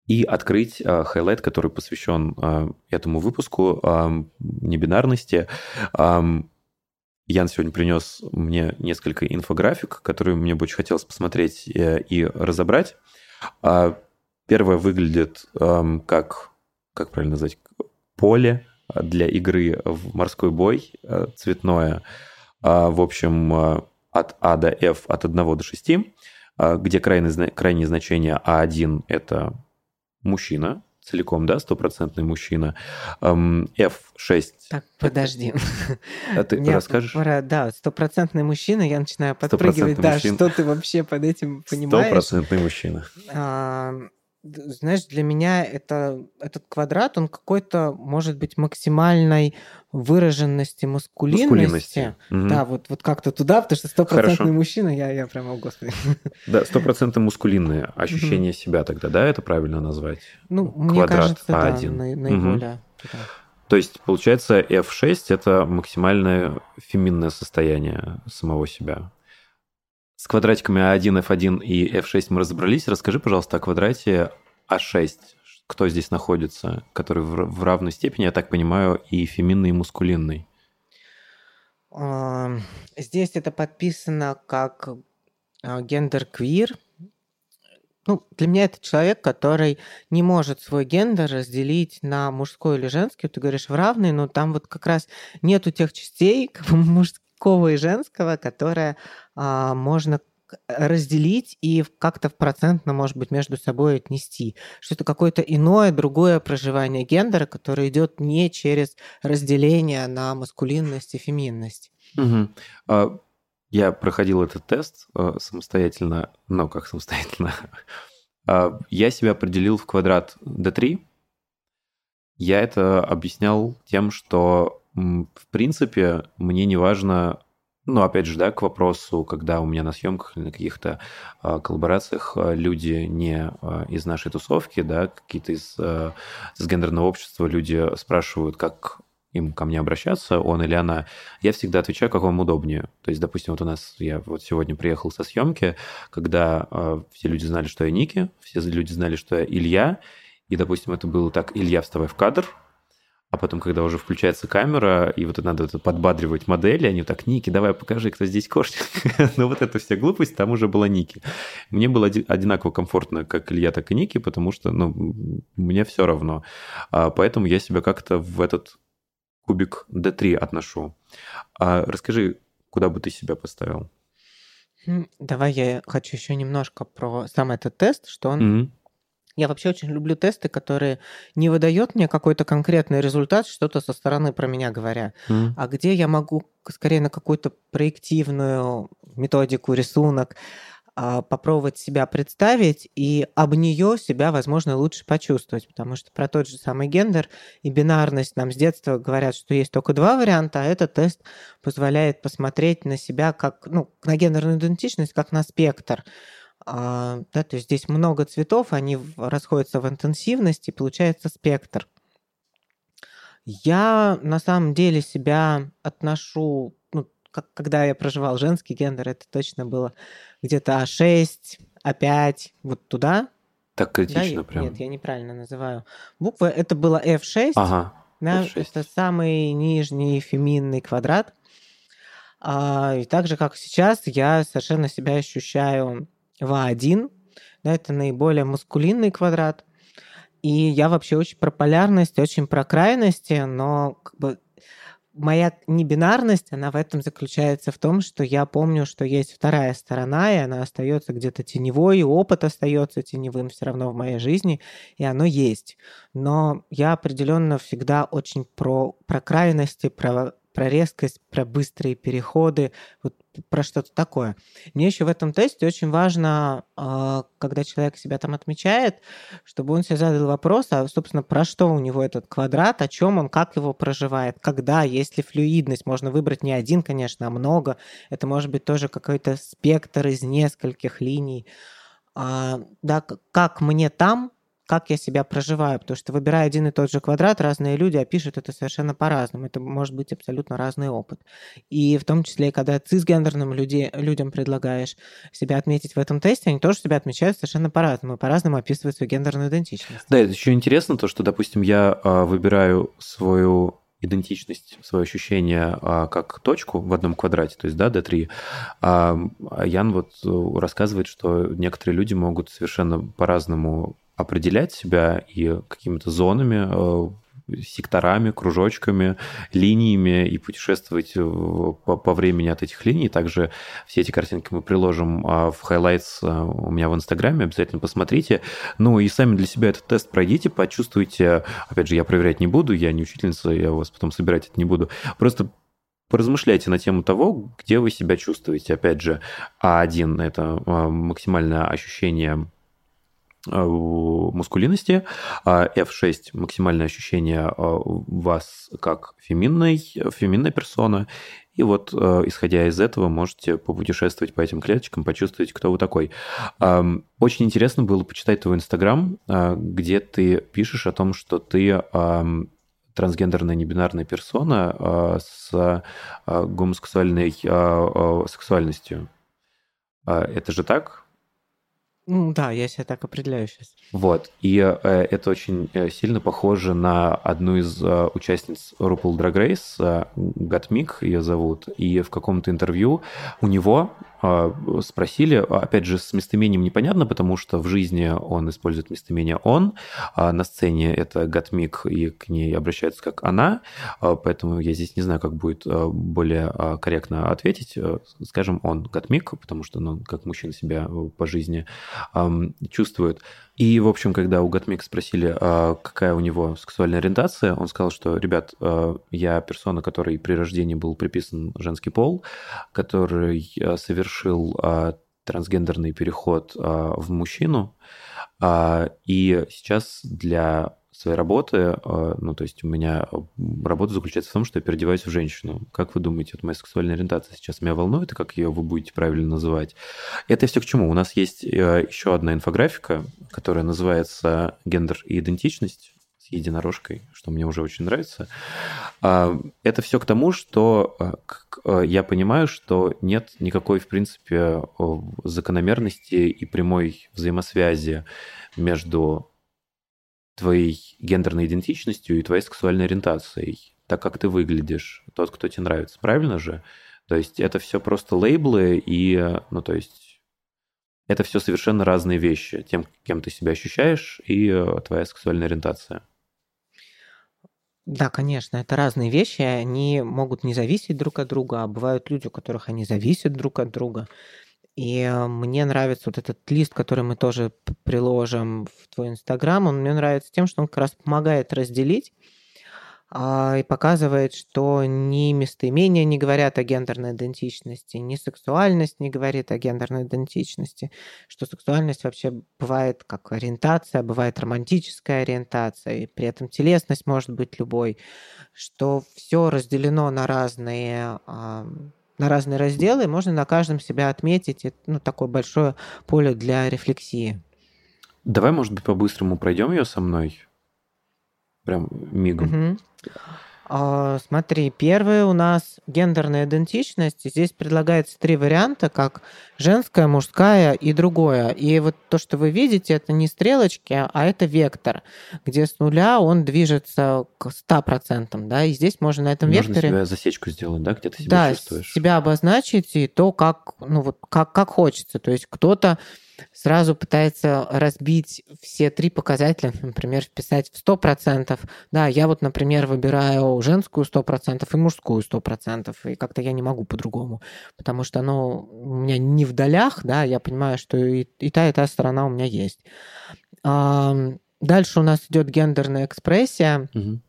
и открыть э, highlight, который посвящен э, этому выпуску э, небинарности. Ян сегодня принес мне несколько инфографик, которые мне бы очень хотелось посмотреть э, и разобрать. А первое выглядит как, как правильно назвать, поле для игры в морской бой, цветное. В общем, от А до F от 1 до 6, э, где крайнее, крайнее значение А1 – это мужчина, целиком, да, стопроцентный мужчина. F6. Так, подожди. А ты Мне расскажешь? Пора, да, стопроцентный мужчина, я начинаю подпрыгивать. Да, мужчина. что ты вообще под этим понимаешь? Стопроцентный мужчина. А, знаешь, для меня это, этот квадрат, он какой-то, может быть, максимальной выраженности маскулинности. маскулинности. Да, угу. вот, вот как-то туда, потому что стопроцентный мужчина, я, я прямо, о господи. Да, стопроцентно мускулинное ощущение угу. себя тогда, да, это правильно назвать? Ну, Квадрат мне кажется, А1. да, наиболее. Угу. Да. То есть, получается, F6 – это максимальное феминное состояние самого себя. С квадратиками А1, F1 и F6 мы разобрались. Расскажи, пожалуйста, о квадрате А6. Кто здесь находится, который в равной степени, я так понимаю, и феминный, и мускулинный? Здесь это подписано как а, гендер-квир. Ну, для меня это человек, который не может свой гендер разделить на мужской или женский. Ты говоришь в равный, но там вот как раз нету тех частей, мужского и женского, которые а, можно разделить и как-то процентно, может быть, между собой отнести. Что это какое-то иное, другое проживание гендера, которое идет не через разделение на маскулинность и феминность. Угу. Я проходил этот тест э, самостоятельно, но как самостоятельно. А, я себя определил в квадрат D3. Я это объяснял тем, что в принципе мне не важно ну, опять же, да, к вопросу, когда у меня на съемках или на каких-то э, коллаборациях э, люди не э, из нашей тусовки, да, какие-то из, э, из гендерного общества люди спрашивают, как им ко мне обращаться, он или она, я всегда отвечаю, как вам удобнее. То есть, допустим, вот у нас, я вот сегодня приехал со съемки, когда э, все люди знали, что я Ники, все люди знали, что я Илья, и, допустим, это было так, Илья, вставай в кадр, а потом, когда уже включается камера, и вот надо это подбадривать модели, они так, Ники, давай покажи, кто здесь кошник. Но ну, вот эта вся глупость, там уже была Ники. Мне было одинаково комфортно, как Илья, так и Ники, потому что, ну, мне все равно. А поэтому я себя как-то в этот кубик D3 отношу. А расскажи, куда бы ты себя поставил? Давай я хочу еще немножко про сам этот тест, что он mm-hmm. Я вообще очень люблю тесты, которые не выдают мне какой-то конкретный результат, что-то со стороны про меня говоря, mm. а где я могу скорее на какую-то проективную методику, рисунок а, попробовать себя представить и об нее себя, возможно, лучше почувствовать, потому что про тот же самый гендер и бинарность нам с детства говорят, что есть только два варианта, а этот тест позволяет посмотреть на себя как, ну, на гендерную идентичность как на спектр. А, да, то есть здесь много цветов, они расходятся в интенсивности, получается спектр. Я на самом деле себя отношу, ну, как, когда я проживал женский гендер, это точно было где-то А6, А5, вот туда. Так критично да, прям? Нет, я неправильно называю. Буквы, это было F6. Ага, да, F6. Это самый нижний феминный квадрат. А, и так же, как сейчас, я совершенно себя ощущаю ва1, да, это наиболее мускулинный квадрат. И я вообще очень про полярность, очень про крайности, но как бы моя небинарность, она в этом заключается в том, что я помню, что есть вторая сторона, и она остается где-то теневой, и опыт остается теневым все равно в моей жизни, и оно есть. Но я определенно всегда очень про, про крайности, про про резкость, про быстрые переходы, вот про что-то такое. Мне еще в этом тесте очень важно, а, когда человек себя там отмечает, чтобы он себе задал вопрос, а, собственно, про что у него этот квадрат, о чем он, как его проживает, когда, есть ли флюидность, можно выбрать не один, конечно, а много. Это может быть тоже какой-то спектр из нескольких линий. А, да, как мне там, как я себя проживаю, потому что выбирая один и тот же квадрат, разные люди опишут это совершенно по-разному. Это может быть абсолютно разный опыт. И в том числе, когда цисгендерным люди, людям предлагаешь себя отметить в этом тесте, они тоже себя отмечают совершенно по-разному, по-разному описывают свою гендерную идентичность. Да, это еще интересно то, что, допустим, я а, выбираю свою идентичность, свое ощущение а, как точку в одном квадрате, то есть, да, D3, а Ян вот э, рассказывает, что некоторые люди могут совершенно по-разному определять себя и какими-то зонами, э, секторами, кружочками, линиями и путешествовать э, по, по времени от этих линий. Также все эти картинки мы приложим а, в highlights э, у меня в Инстаграме, обязательно посмотрите. Ну и сами для себя этот тест пройдите, почувствуйте. Опять же, я проверять не буду, я не учительница, я вас потом собирать это не буду. Просто поразмышляйте на тему того, где вы себя чувствуете. Опять же, А1 – это максимальное ощущение мускулинности, а F6 максимальное ощущение э, вас как феминной, феминной персона, и вот, э, исходя из этого, можете попутешествовать по этим клеточкам, почувствовать, кто вы такой. Очень интересно было почитать твой Инстаграм, где ты пишешь о том, что ты трансгендерная небинарная персона с гомосексуальной сексуальностью. Это же так? Ну да, я себя так определяю сейчас. Вот. И э, это очень э, сильно похоже на одну из э, участниц RuPaul Drag Race, э, Гатмик ее зовут. И в каком-то интервью у него спросили, опять же, с местоимением непонятно, потому что в жизни он использует местоимение «он», а на сцене это Гатмик, и к ней обращаются как «она», э, поэтому я здесь не знаю, как будет э, более корректно ответить. Скажем «он», Гатмик, потому что он как мужчина себя по жизни чувствует. И, в общем, когда у Гатмик спросили, а, какая у него сексуальная ориентация, он сказал, что, ребят, а, я персона, которой при рождении был приписан женский пол, который а, совершил трансгендерный переход в мужчину, и сейчас для своей работы, э, ну, то есть у меня работа заключается в том, что я переодеваюсь в женщину. Как вы думаете, вот моя сексуальная ориентация сейчас меня волнует, и как ее вы будете правильно называть? Это все к чему? У нас есть э, еще одна инфографика, которая называется «Гендер и идентичность». с единорожкой, что мне уже очень нравится. А, это все к тому, что а, я понимаю, что нет никакой, в принципе, закономерности и прямой взаимосвязи между твоей гендерной идентичностью и твоей сексуальной ориентацией, так как ты выглядишь, тот, кто тебе нравится, правильно же? То есть это все просто лейблы и, ну, то есть это все совершенно разные вещи, тем, кем ты себя ощущаешь и э, твоя сексуальная ориентация. Да, конечно, это разные вещи, они могут не зависеть друг от друга, а бывают люди, у которых они зависят друг от друга. И э, мне нравится вот этот лист, который мы тоже приложим в твой Инстаграм, он мне нравится тем, что он как раз помогает разделить а, и показывает, что ни местоимения не говорят о гендерной идентичности, ни сексуальность не говорит о гендерной идентичности, что сексуальность вообще бывает как ориентация, бывает романтическая ориентация, и при этом телесность может быть любой, что все разделено на разные на разные разделы, и можно на каждом себя отметить. Это ну, такое большое поле для рефлексии. Давай, может быть, по-быстрому пройдем ее со мной? Прям мигом. Угу. А, смотри, первый у нас гендерная идентичность. Здесь предлагается три варианта, как женская, мужская и другое. И вот то, что вы видите, это не стрелочки, а это вектор, где с нуля он движется к 100%. Да? И здесь можно на этом можно векторе... себя засечку сделать, да, где ты себя да, чувствуешь? себя обозначить и то, как, ну, вот, как, как хочется. То есть кто-то сразу пытается разбить все три показателя, например, вписать в 100%. Да, я вот, например, выбираю женскую 100% и мужскую 100%, и как-то я не могу по-другому, потому что оно у меня не в долях, да, я понимаю, что и, и та, и та сторона у меня есть. Дальше у нас идет гендерная экспрессия. Угу.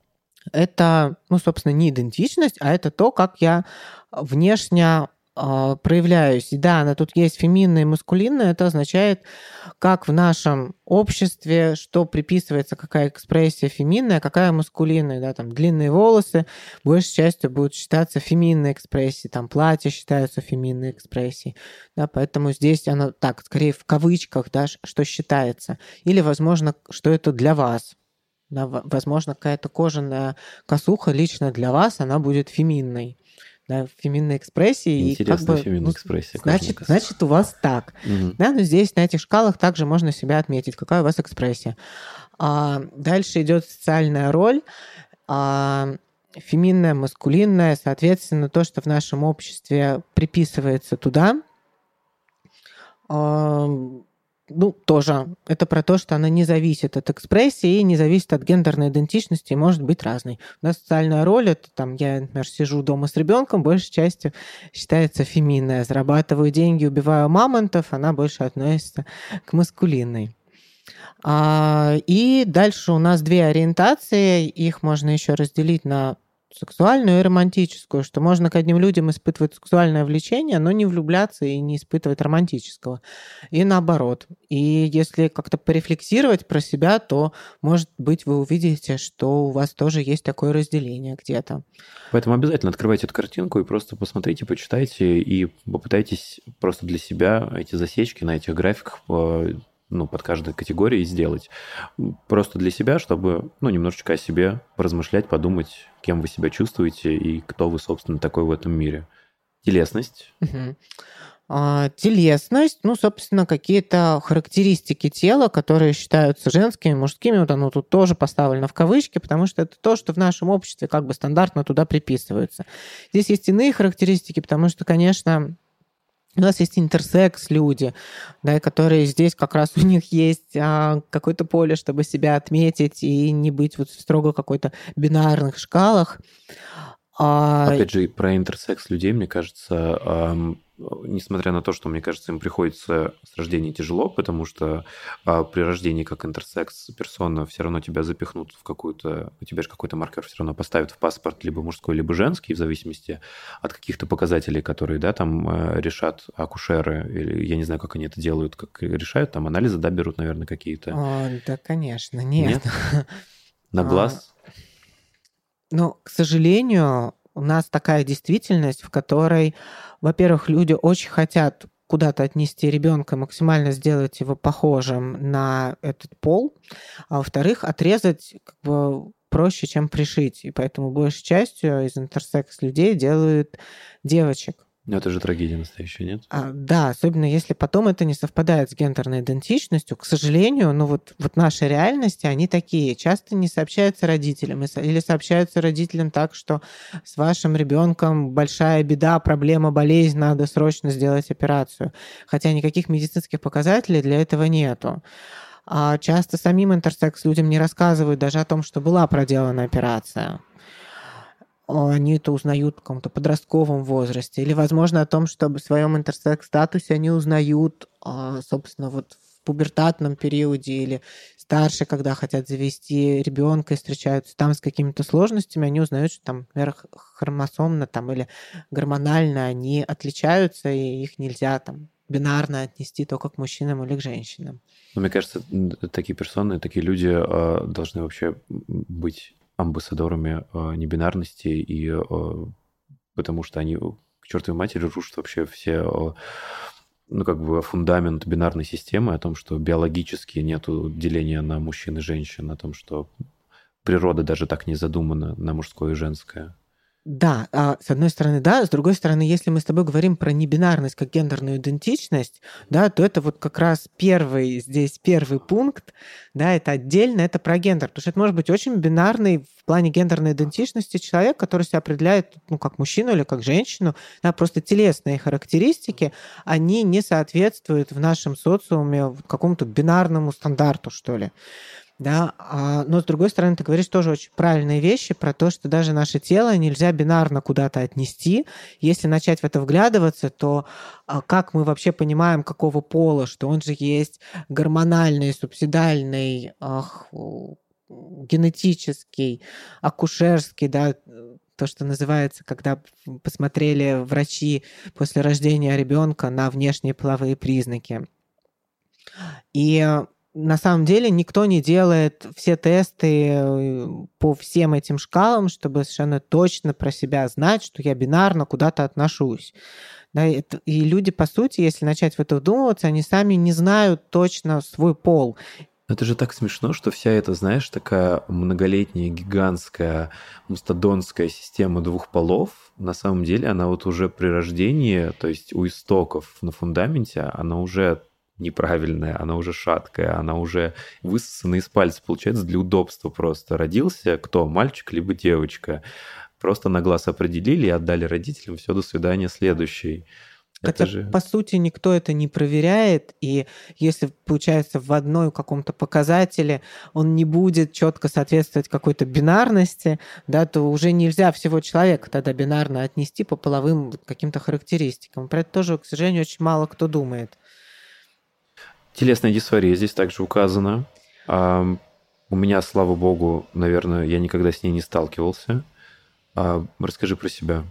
Это, ну, собственно, не идентичность, а это то, как я внешне а, проявляюсь. да, она тут есть феминная и маскулинная, это означает, как в нашем обществе, что приписывается, какая экспрессия феминная, какая маскулинная, да, там длинные волосы большей частью будут считаться феминной экспрессией, там платье считаются феминной экспрессией, да, поэтому здесь она так, скорее в кавычках, да, что считается. Или, возможно, что это для вас, да, возможно, какая-то кожаная косуха лично для вас, она будет феминной да, феминной экспрессии. Интересная как бы, феминная ну, экспрессия. Значит, значит, у вас так. Угу. Да, но здесь на этих шкалах также можно себя отметить, какая у вас экспрессия. А, дальше идет социальная роль. А, феминная, маскулинная, соответственно, то, что в нашем обществе приписывается туда. А, ну, тоже. Это про то, что она не зависит от экспрессии и не зависит от гендерной идентичности и может быть разной. У нас социальная роль, это там, я, например, сижу дома с ребенком, большей частью считается феминная. Зарабатываю деньги, убиваю мамонтов, она больше относится к маскулинной. А, и дальше у нас две ориентации, их можно еще разделить на сексуальную и романтическую, что можно к одним людям испытывать сексуальное влечение, но не влюбляться и не испытывать романтического. И наоборот. И если как-то порефлексировать про себя, то, может быть, вы увидите, что у вас тоже есть такое разделение где-то. Поэтому обязательно открывайте эту картинку и просто посмотрите, почитайте и попытайтесь просто для себя эти засечки на этих графиках э, ну, под каждой категорией сделать. Просто для себя, чтобы, ну, немножечко о себе поразмышлять, подумать, кем вы себя чувствуете и кто вы, собственно, такой в этом мире. Телесность. А, телесность, ну, собственно, какие-то характеристики тела, которые считаются женскими, мужскими, вот оно тут тоже поставлено в кавычки, потому что это то, что в нашем обществе как бы стандартно туда приписывается. Здесь есть иные характеристики, потому что, конечно, у нас есть интерсекс люди, да, которые здесь как раз у них есть а, какое-то поле, чтобы себя отметить и не быть вот в строго какой-то бинарных шкалах. А... Опять же, про интерсекс людей, мне кажется, несмотря на то, что, мне кажется, им приходится с рождения тяжело, потому что а, при рождении как интерсекс персона все равно тебя запихнут в какую-то, у тебя же какой-то маркер все равно поставят в паспорт либо мужской, либо женский, в зависимости от каких-то показателей, которые, да, там э, решат акушеры, или я не знаю, как они это делают, как решают, там анализы, да, берут, наверное, какие-то. О, да, конечно, нет. нет? На глаз? А, ну, к сожалению, у нас такая действительность, в которой во-первых, люди очень хотят куда-то отнести ребенка, максимально сделать его похожим на этот пол, а во-вторых, отрезать как бы проще, чем пришить. И поэтому большей частью из интерсекс людей делают девочек. Но это же трагедия настоящая, нет? А, да, особенно если потом это не совпадает с гендерной идентичностью. К сожалению, ну вот, вот наши реальности, они такие. Часто не сообщаются родителям или сообщаются родителям так, что с вашим ребенком большая беда, проблема, болезнь, надо срочно сделать операцию. Хотя никаких медицинских показателей для этого нету. А часто самим интерсекс людям не рассказывают даже о том, что была проделана операция они это узнают в каком-то подростковом возрасте. Или, возможно, о том, что в своем интерсекс-статусе они узнают, а, собственно, вот в пубертатном периоде или старше, когда хотят завести ребенка и встречаются там с какими-то сложностями, они узнают, что там, например, хромосомно там, или гормонально они отличаются, и их нельзя там бинарно отнести только к мужчинам или к женщинам. Но мне кажется, такие персоны, такие люди э, должны вообще быть амбассадорами э, небинарности, и э, потому что они к чертовой матери рушат вообще все э, ну, как бы фундамент бинарной системы о том, что биологически нет деления на мужчин и женщин, о том, что природа даже так не задумана на мужское и женское. Да, а, с одной стороны, да, с другой стороны, если мы с тобой говорим про небинарность как гендерную идентичность, да, то это вот как раз первый здесь первый пункт, да, это отдельно, это про гендер, потому что это может быть очень бинарный в плане гендерной идентичности человек, который себя определяет, ну, как мужчину или как женщину, да, просто телесные характеристики, они не соответствуют в нашем социуме какому-то бинарному стандарту, что ли да, а, но с другой стороны, ты говоришь тоже очень правильные вещи про то, что даже наше тело нельзя бинарно куда-то отнести. Если начать в это вглядываться, то а, как мы вообще понимаем, какого пола, что он же есть гормональный, субсидальный, ах, генетический, акушерский, да, то, что называется, когда посмотрели врачи после рождения ребенка на внешние половые признаки. И на самом деле никто не делает все тесты э, по всем этим шкалам, чтобы совершенно точно про себя знать, что я бинарно куда-то отношусь. Да, и люди, по сути, если начать в это вдумываться, они сами не знают точно свой пол. Это же так смешно, что вся эта, знаешь, такая многолетняя, гигантская, мастодонская система двух полов, на самом деле она вот уже при рождении, то есть у истоков на фундаменте, она уже неправильная, она уже шаткая, она уже высосана из пальца, получается, для удобства просто. Родился кто? Мальчик либо девочка. Просто на глаз определили и отдали родителям, все, до свидания, следующий. Хотя, это же... по сути, никто это не проверяет, и если, получается, в одной каком-то показателе он не будет четко соответствовать какой-то бинарности, да, то уже нельзя всего человека тогда бинарно отнести по половым каким-то характеристикам. Про это тоже, к сожалению, очень мало кто думает. Телесная дисфория здесь также указана. А, у меня, слава богу, наверное, я никогда с ней не сталкивался. А, расскажи про себя.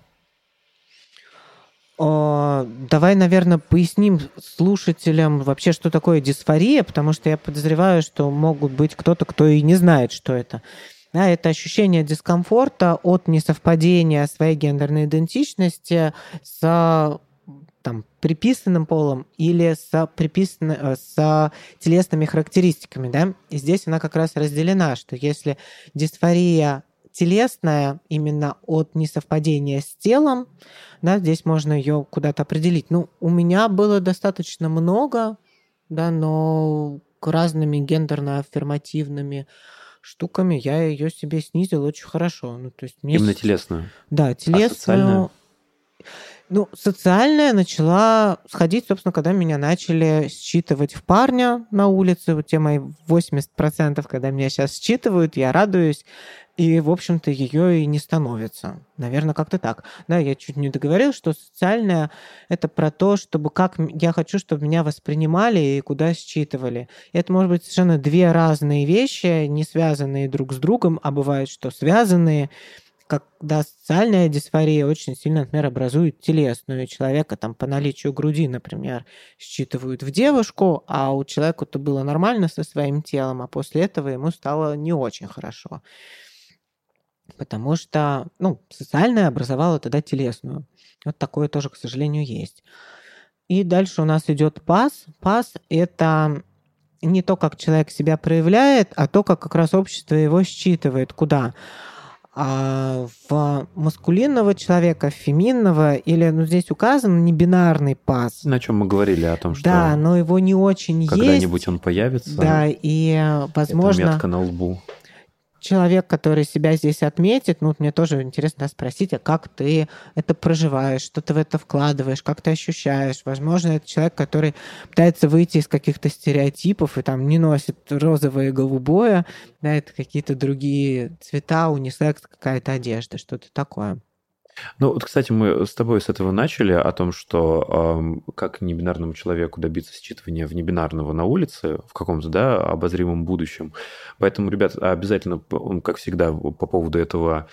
О, давай, наверное, поясним слушателям вообще, что такое дисфория, потому что я подозреваю, что могут быть кто-то, кто и не знает, что это. Да, это ощущение дискомфорта от несовпадения своей гендерной идентичности с там, приписанным полом или с, приписан... Э, с телесными характеристиками. Да? И здесь она как раз разделена, что если дисфория телесная именно от несовпадения с телом, да, здесь можно ее куда-то определить. Ну, у меня было достаточно много, да, но разными гендерно-аффирмативными штуками я ее себе снизил очень хорошо. Ну, то есть мне... Именно телесную? Да, телесную. А ну, социальная начала сходить, собственно, когда меня начали считывать в парня на улице. Вот те мои 80%, когда меня сейчас считывают, я радуюсь. И, в общем-то, ее и не становится. Наверное, как-то так. Да, я чуть не договорил, что социальная — это про то, чтобы как я хочу, чтобы меня воспринимали и куда считывали. И это может быть совершенно две разные вещи, не связанные друг с другом, а бывают, что связанные — когда социальная дисфория очень сильно, например, образует телесную. Человека там по наличию груди, например, считывают в девушку, а у человека-то было нормально со своим телом, а после этого ему стало не очень хорошо. Потому что, ну, социальная образовала тогда телесную. Вот такое тоже, к сожалению, есть. И дальше у нас идет пас. Пас — это не то, как человек себя проявляет, а то, как как раз общество его считывает. Куда? А в маскулинного человека, в феминного, или ну, здесь указан не бинарный пас. На чем мы говорили о том, что Да, но его не очень когда-нибудь есть. он появится. Да, и возможно... Это метка на лбу. Человек, который себя здесь отметит, ну, вот мне тоже интересно спросить, а как ты это проживаешь, что ты в это вкладываешь, как ты ощущаешь. Возможно, это человек, который пытается выйти из каких-то стереотипов и там не носит розовое и голубое, да, это какие-то другие цвета, унисекс, какая-то одежда, что-то такое. Ну, вот, кстати, мы с тобой с этого начали, о том, что э, как небинарному человеку добиться считывания в небинарного на улице в каком-то, да, обозримом будущем. Поэтому, ребят, обязательно, как всегда, по поводу этого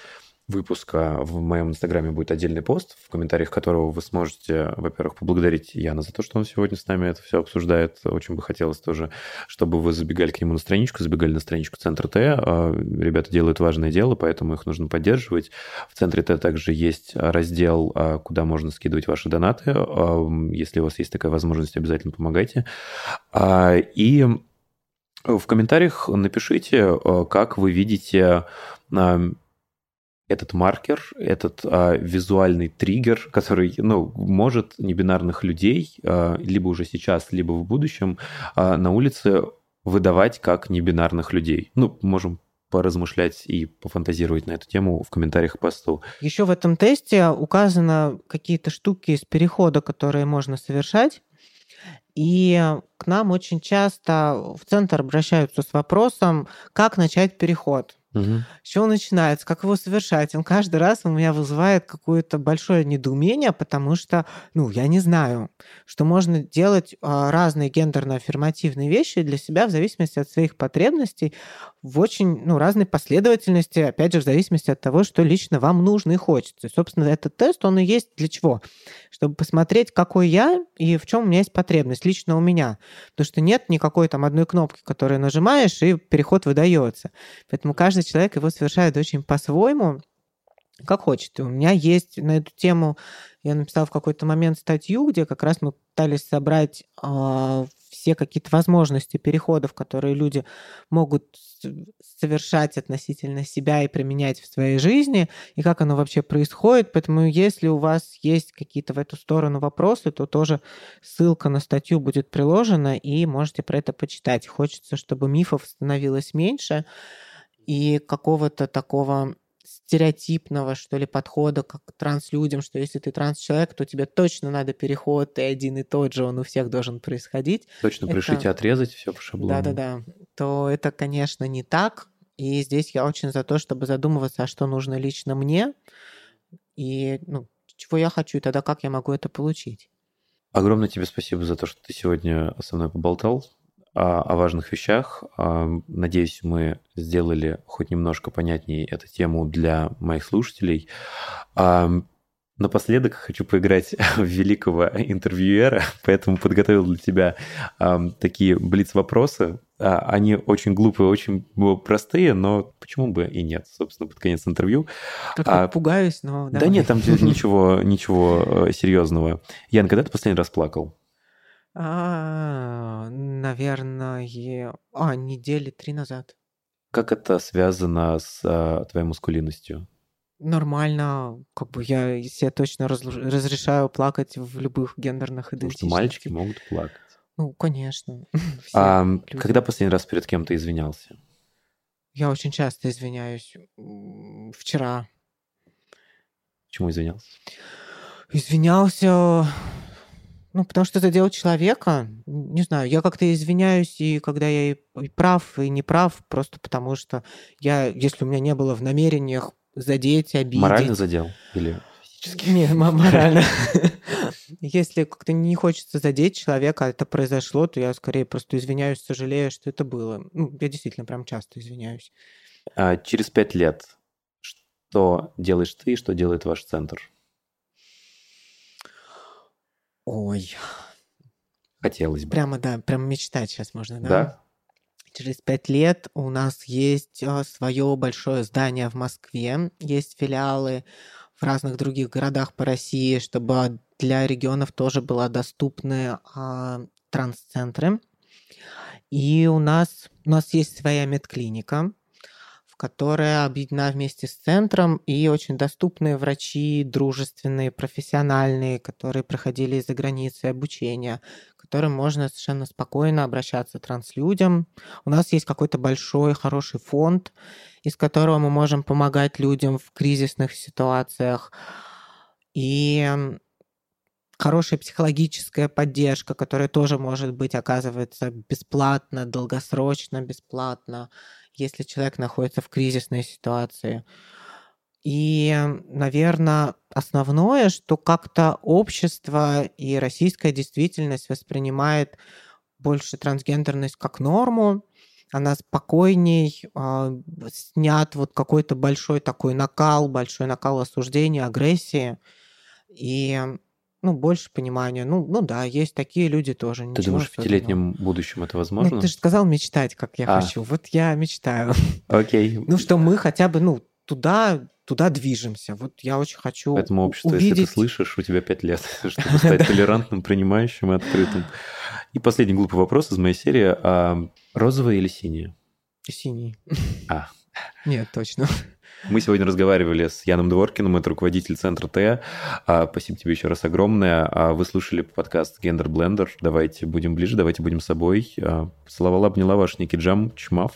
выпуска в моем инстаграме будет отдельный пост, в комментариях которого вы сможете, во-первых, поблагодарить Яна за то, что он сегодня с нами это все обсуждает. Очень бы хотелось тоже, чтобы вы забегали к нему на страничку, забегали на страничку Центра Т. А, ребята делают важное дело, поэтому их нужно поддерживать. В Центре Т также есть раздел, а, куда можно скидывать ваши донаты. А, если у вас есть такая возможность, обязательно помогайте. И в комментариях напишите, как вы видите этот маркер, этот а, визуальный триггер, который ну, может небинарных людей а, либо уже сейчас, либо в будущем а, на улице выдавать как небинарных людей. Ну, можем поразмышлять и пофантазировать на эту тему в комментариях к посту. Еще в этом тесте указаны какие-то штуки из перехода, которые можно совершать. И к нам очень часто в центр обращаются с вопросом, как начать переход. Угу. С чего он начинается, как его совершать? Он каждый раз у меня вызывает какое-то большое недоумение, потому что, ну, я не знаю, что можно делать а, разные гендерно-аффирмативные вещи для себя в зависимости от своих потребностей в очень, ну, разной последовательности, опять же, в зависимости от того, что лично вам нужно и хочется. И, собственно, этот тест, он и есть для чего? Чтобы посмотреть, какой я и в чем у меня есть потребность лично у меня. Потому что нет никакой там одной кнопки, которую нажимаешь, и переход выдается. Поэтому каждый человек его совершает очень по-своему, как хочет. И у меня есть на эту тему, я написал в какой-то момент статью, где как раз мы пытались собрать э, все какие-то возможности переходов, которые люди могут совершать относительно себя и применять в своей жизни, и как оно вообще происходит. Поэтому если у вас есть какие-то в эту сторону вопросы, то тоже ссылка на статью будет приложена, и можете про это почитать. Хочется, чтобы мифов становилось меньше, и какого-то такого стереотипного, что ли, подхода как к транслюдям, что если ты транс-человек, то тебе точно надо переход, и один и тот же, он у всех должен происходить. Точно это... пришить и отрезать все по шаблону. Да-да-да. То это, конечно, не так. И здесь я очень за то, чтобы задумываться, а что нужно лично мне, и ну, чего я хочу, и тогда как я могу это получить. Огромное тебе спасибо за то, что ты сегодня со мной поболтал о важных вещах. Надеюсь, мы сделали хоть немножко понятнее эту тему для моих слушателей. Напоследок хочу поиграть в великого интервьюера, поэтому подготовил для тебя такие блиц-вопросы. А, они очень глупые, очень простые, но почему бы и нет, собственно, под конец интервью. Как-то а, пугаюсь, но... Да нет, там ничего, ничего э, серьезного. Ян, когда ты последний раз плакал? А, наверное, а, недели три назад. Как это связано с а, твоей мускулинностью? Нормально, как бы я себе точно раз- разрешаю плакать в любых гендерных Потому что мальчики могут плакать. Ну, конечно. А, когда последний раз перед кем-то извинялся? Я очень часто извиняюсь. Вчера. Почему извинялся? Извинялся ну, потому что это дело человека. Не знаю, я как-то извиняюсь, и когда я и прав, и не прав, просто потому что я, если у меня не было в намерениях задеть, обидеть... Морально задел? Или физически? Не, морально. Если как-то не хочется задеть человека, а это произошло, то я скорее просто извиняюсь, сожалею, что это было. Ну, я действительно прям часто извиняюсь. А через пять лет что делаешь ты, что делает ваш центр? Ой. Хотелось бы. Прямо, да, прямо мечтать сейчас можно, да? Да. Через пять лет у нас есть а, свое большое здание в Москве, есть филиалы в разных других городах по России, чтобы для регионов тоже были доступны а, транс-центры. И у нас, у нас есть своя медклиника, которая объединена вместе с центром, и очень доступные врачи, дружественные, профессиональные, которые проходили из-за границы обучения, которым можно совершенно спокойно обращаться транслюдям. У нас есть какой-то большой, хороший фонд, из которого мы можем помогать людям в кризисных ситуациях. И хорошая психологическая поддержка, которая тоже может быть оказывается бесплатно, долгосрочно бесплатно если человек находится в кризисной ситуации. И, наверное, основное, что как-то общество и российская действительность воспринимает больше трансгендерность как норму, она спокойней, э, снят вот какой-то большой такой накал, большой накал осуждения, агрессии. И ну, больше понимания. Ну, ну да, есть такие люди тоже. Ты думаешь, в пятилетнем будущем это возможно? Ну, ты же сказал мечтать, как я а. хочу. Вот я мечтаю. Окей. Ну, что мы хотя бы, ну, туда, туда движемся. Вот я очень хочу Поэтому общество, увидеть... если ты слышишь, у тебя пять лет, чтобы стать толерантным, принимающим и открытым. И последний глупый вопрос из моей серии. А розовая или синяя? Синий. А. Нет, точно. Мы сегодня разговаривали с Яном Дворкиным, это руководитель центра Т. А, спасибо тебе еще раз огромное. А, вы слушали подкаст Гендер Блендер. Давайте будем ближе, давайте будем собой. Целовала, обняла ваш Ники Джам. Чмав.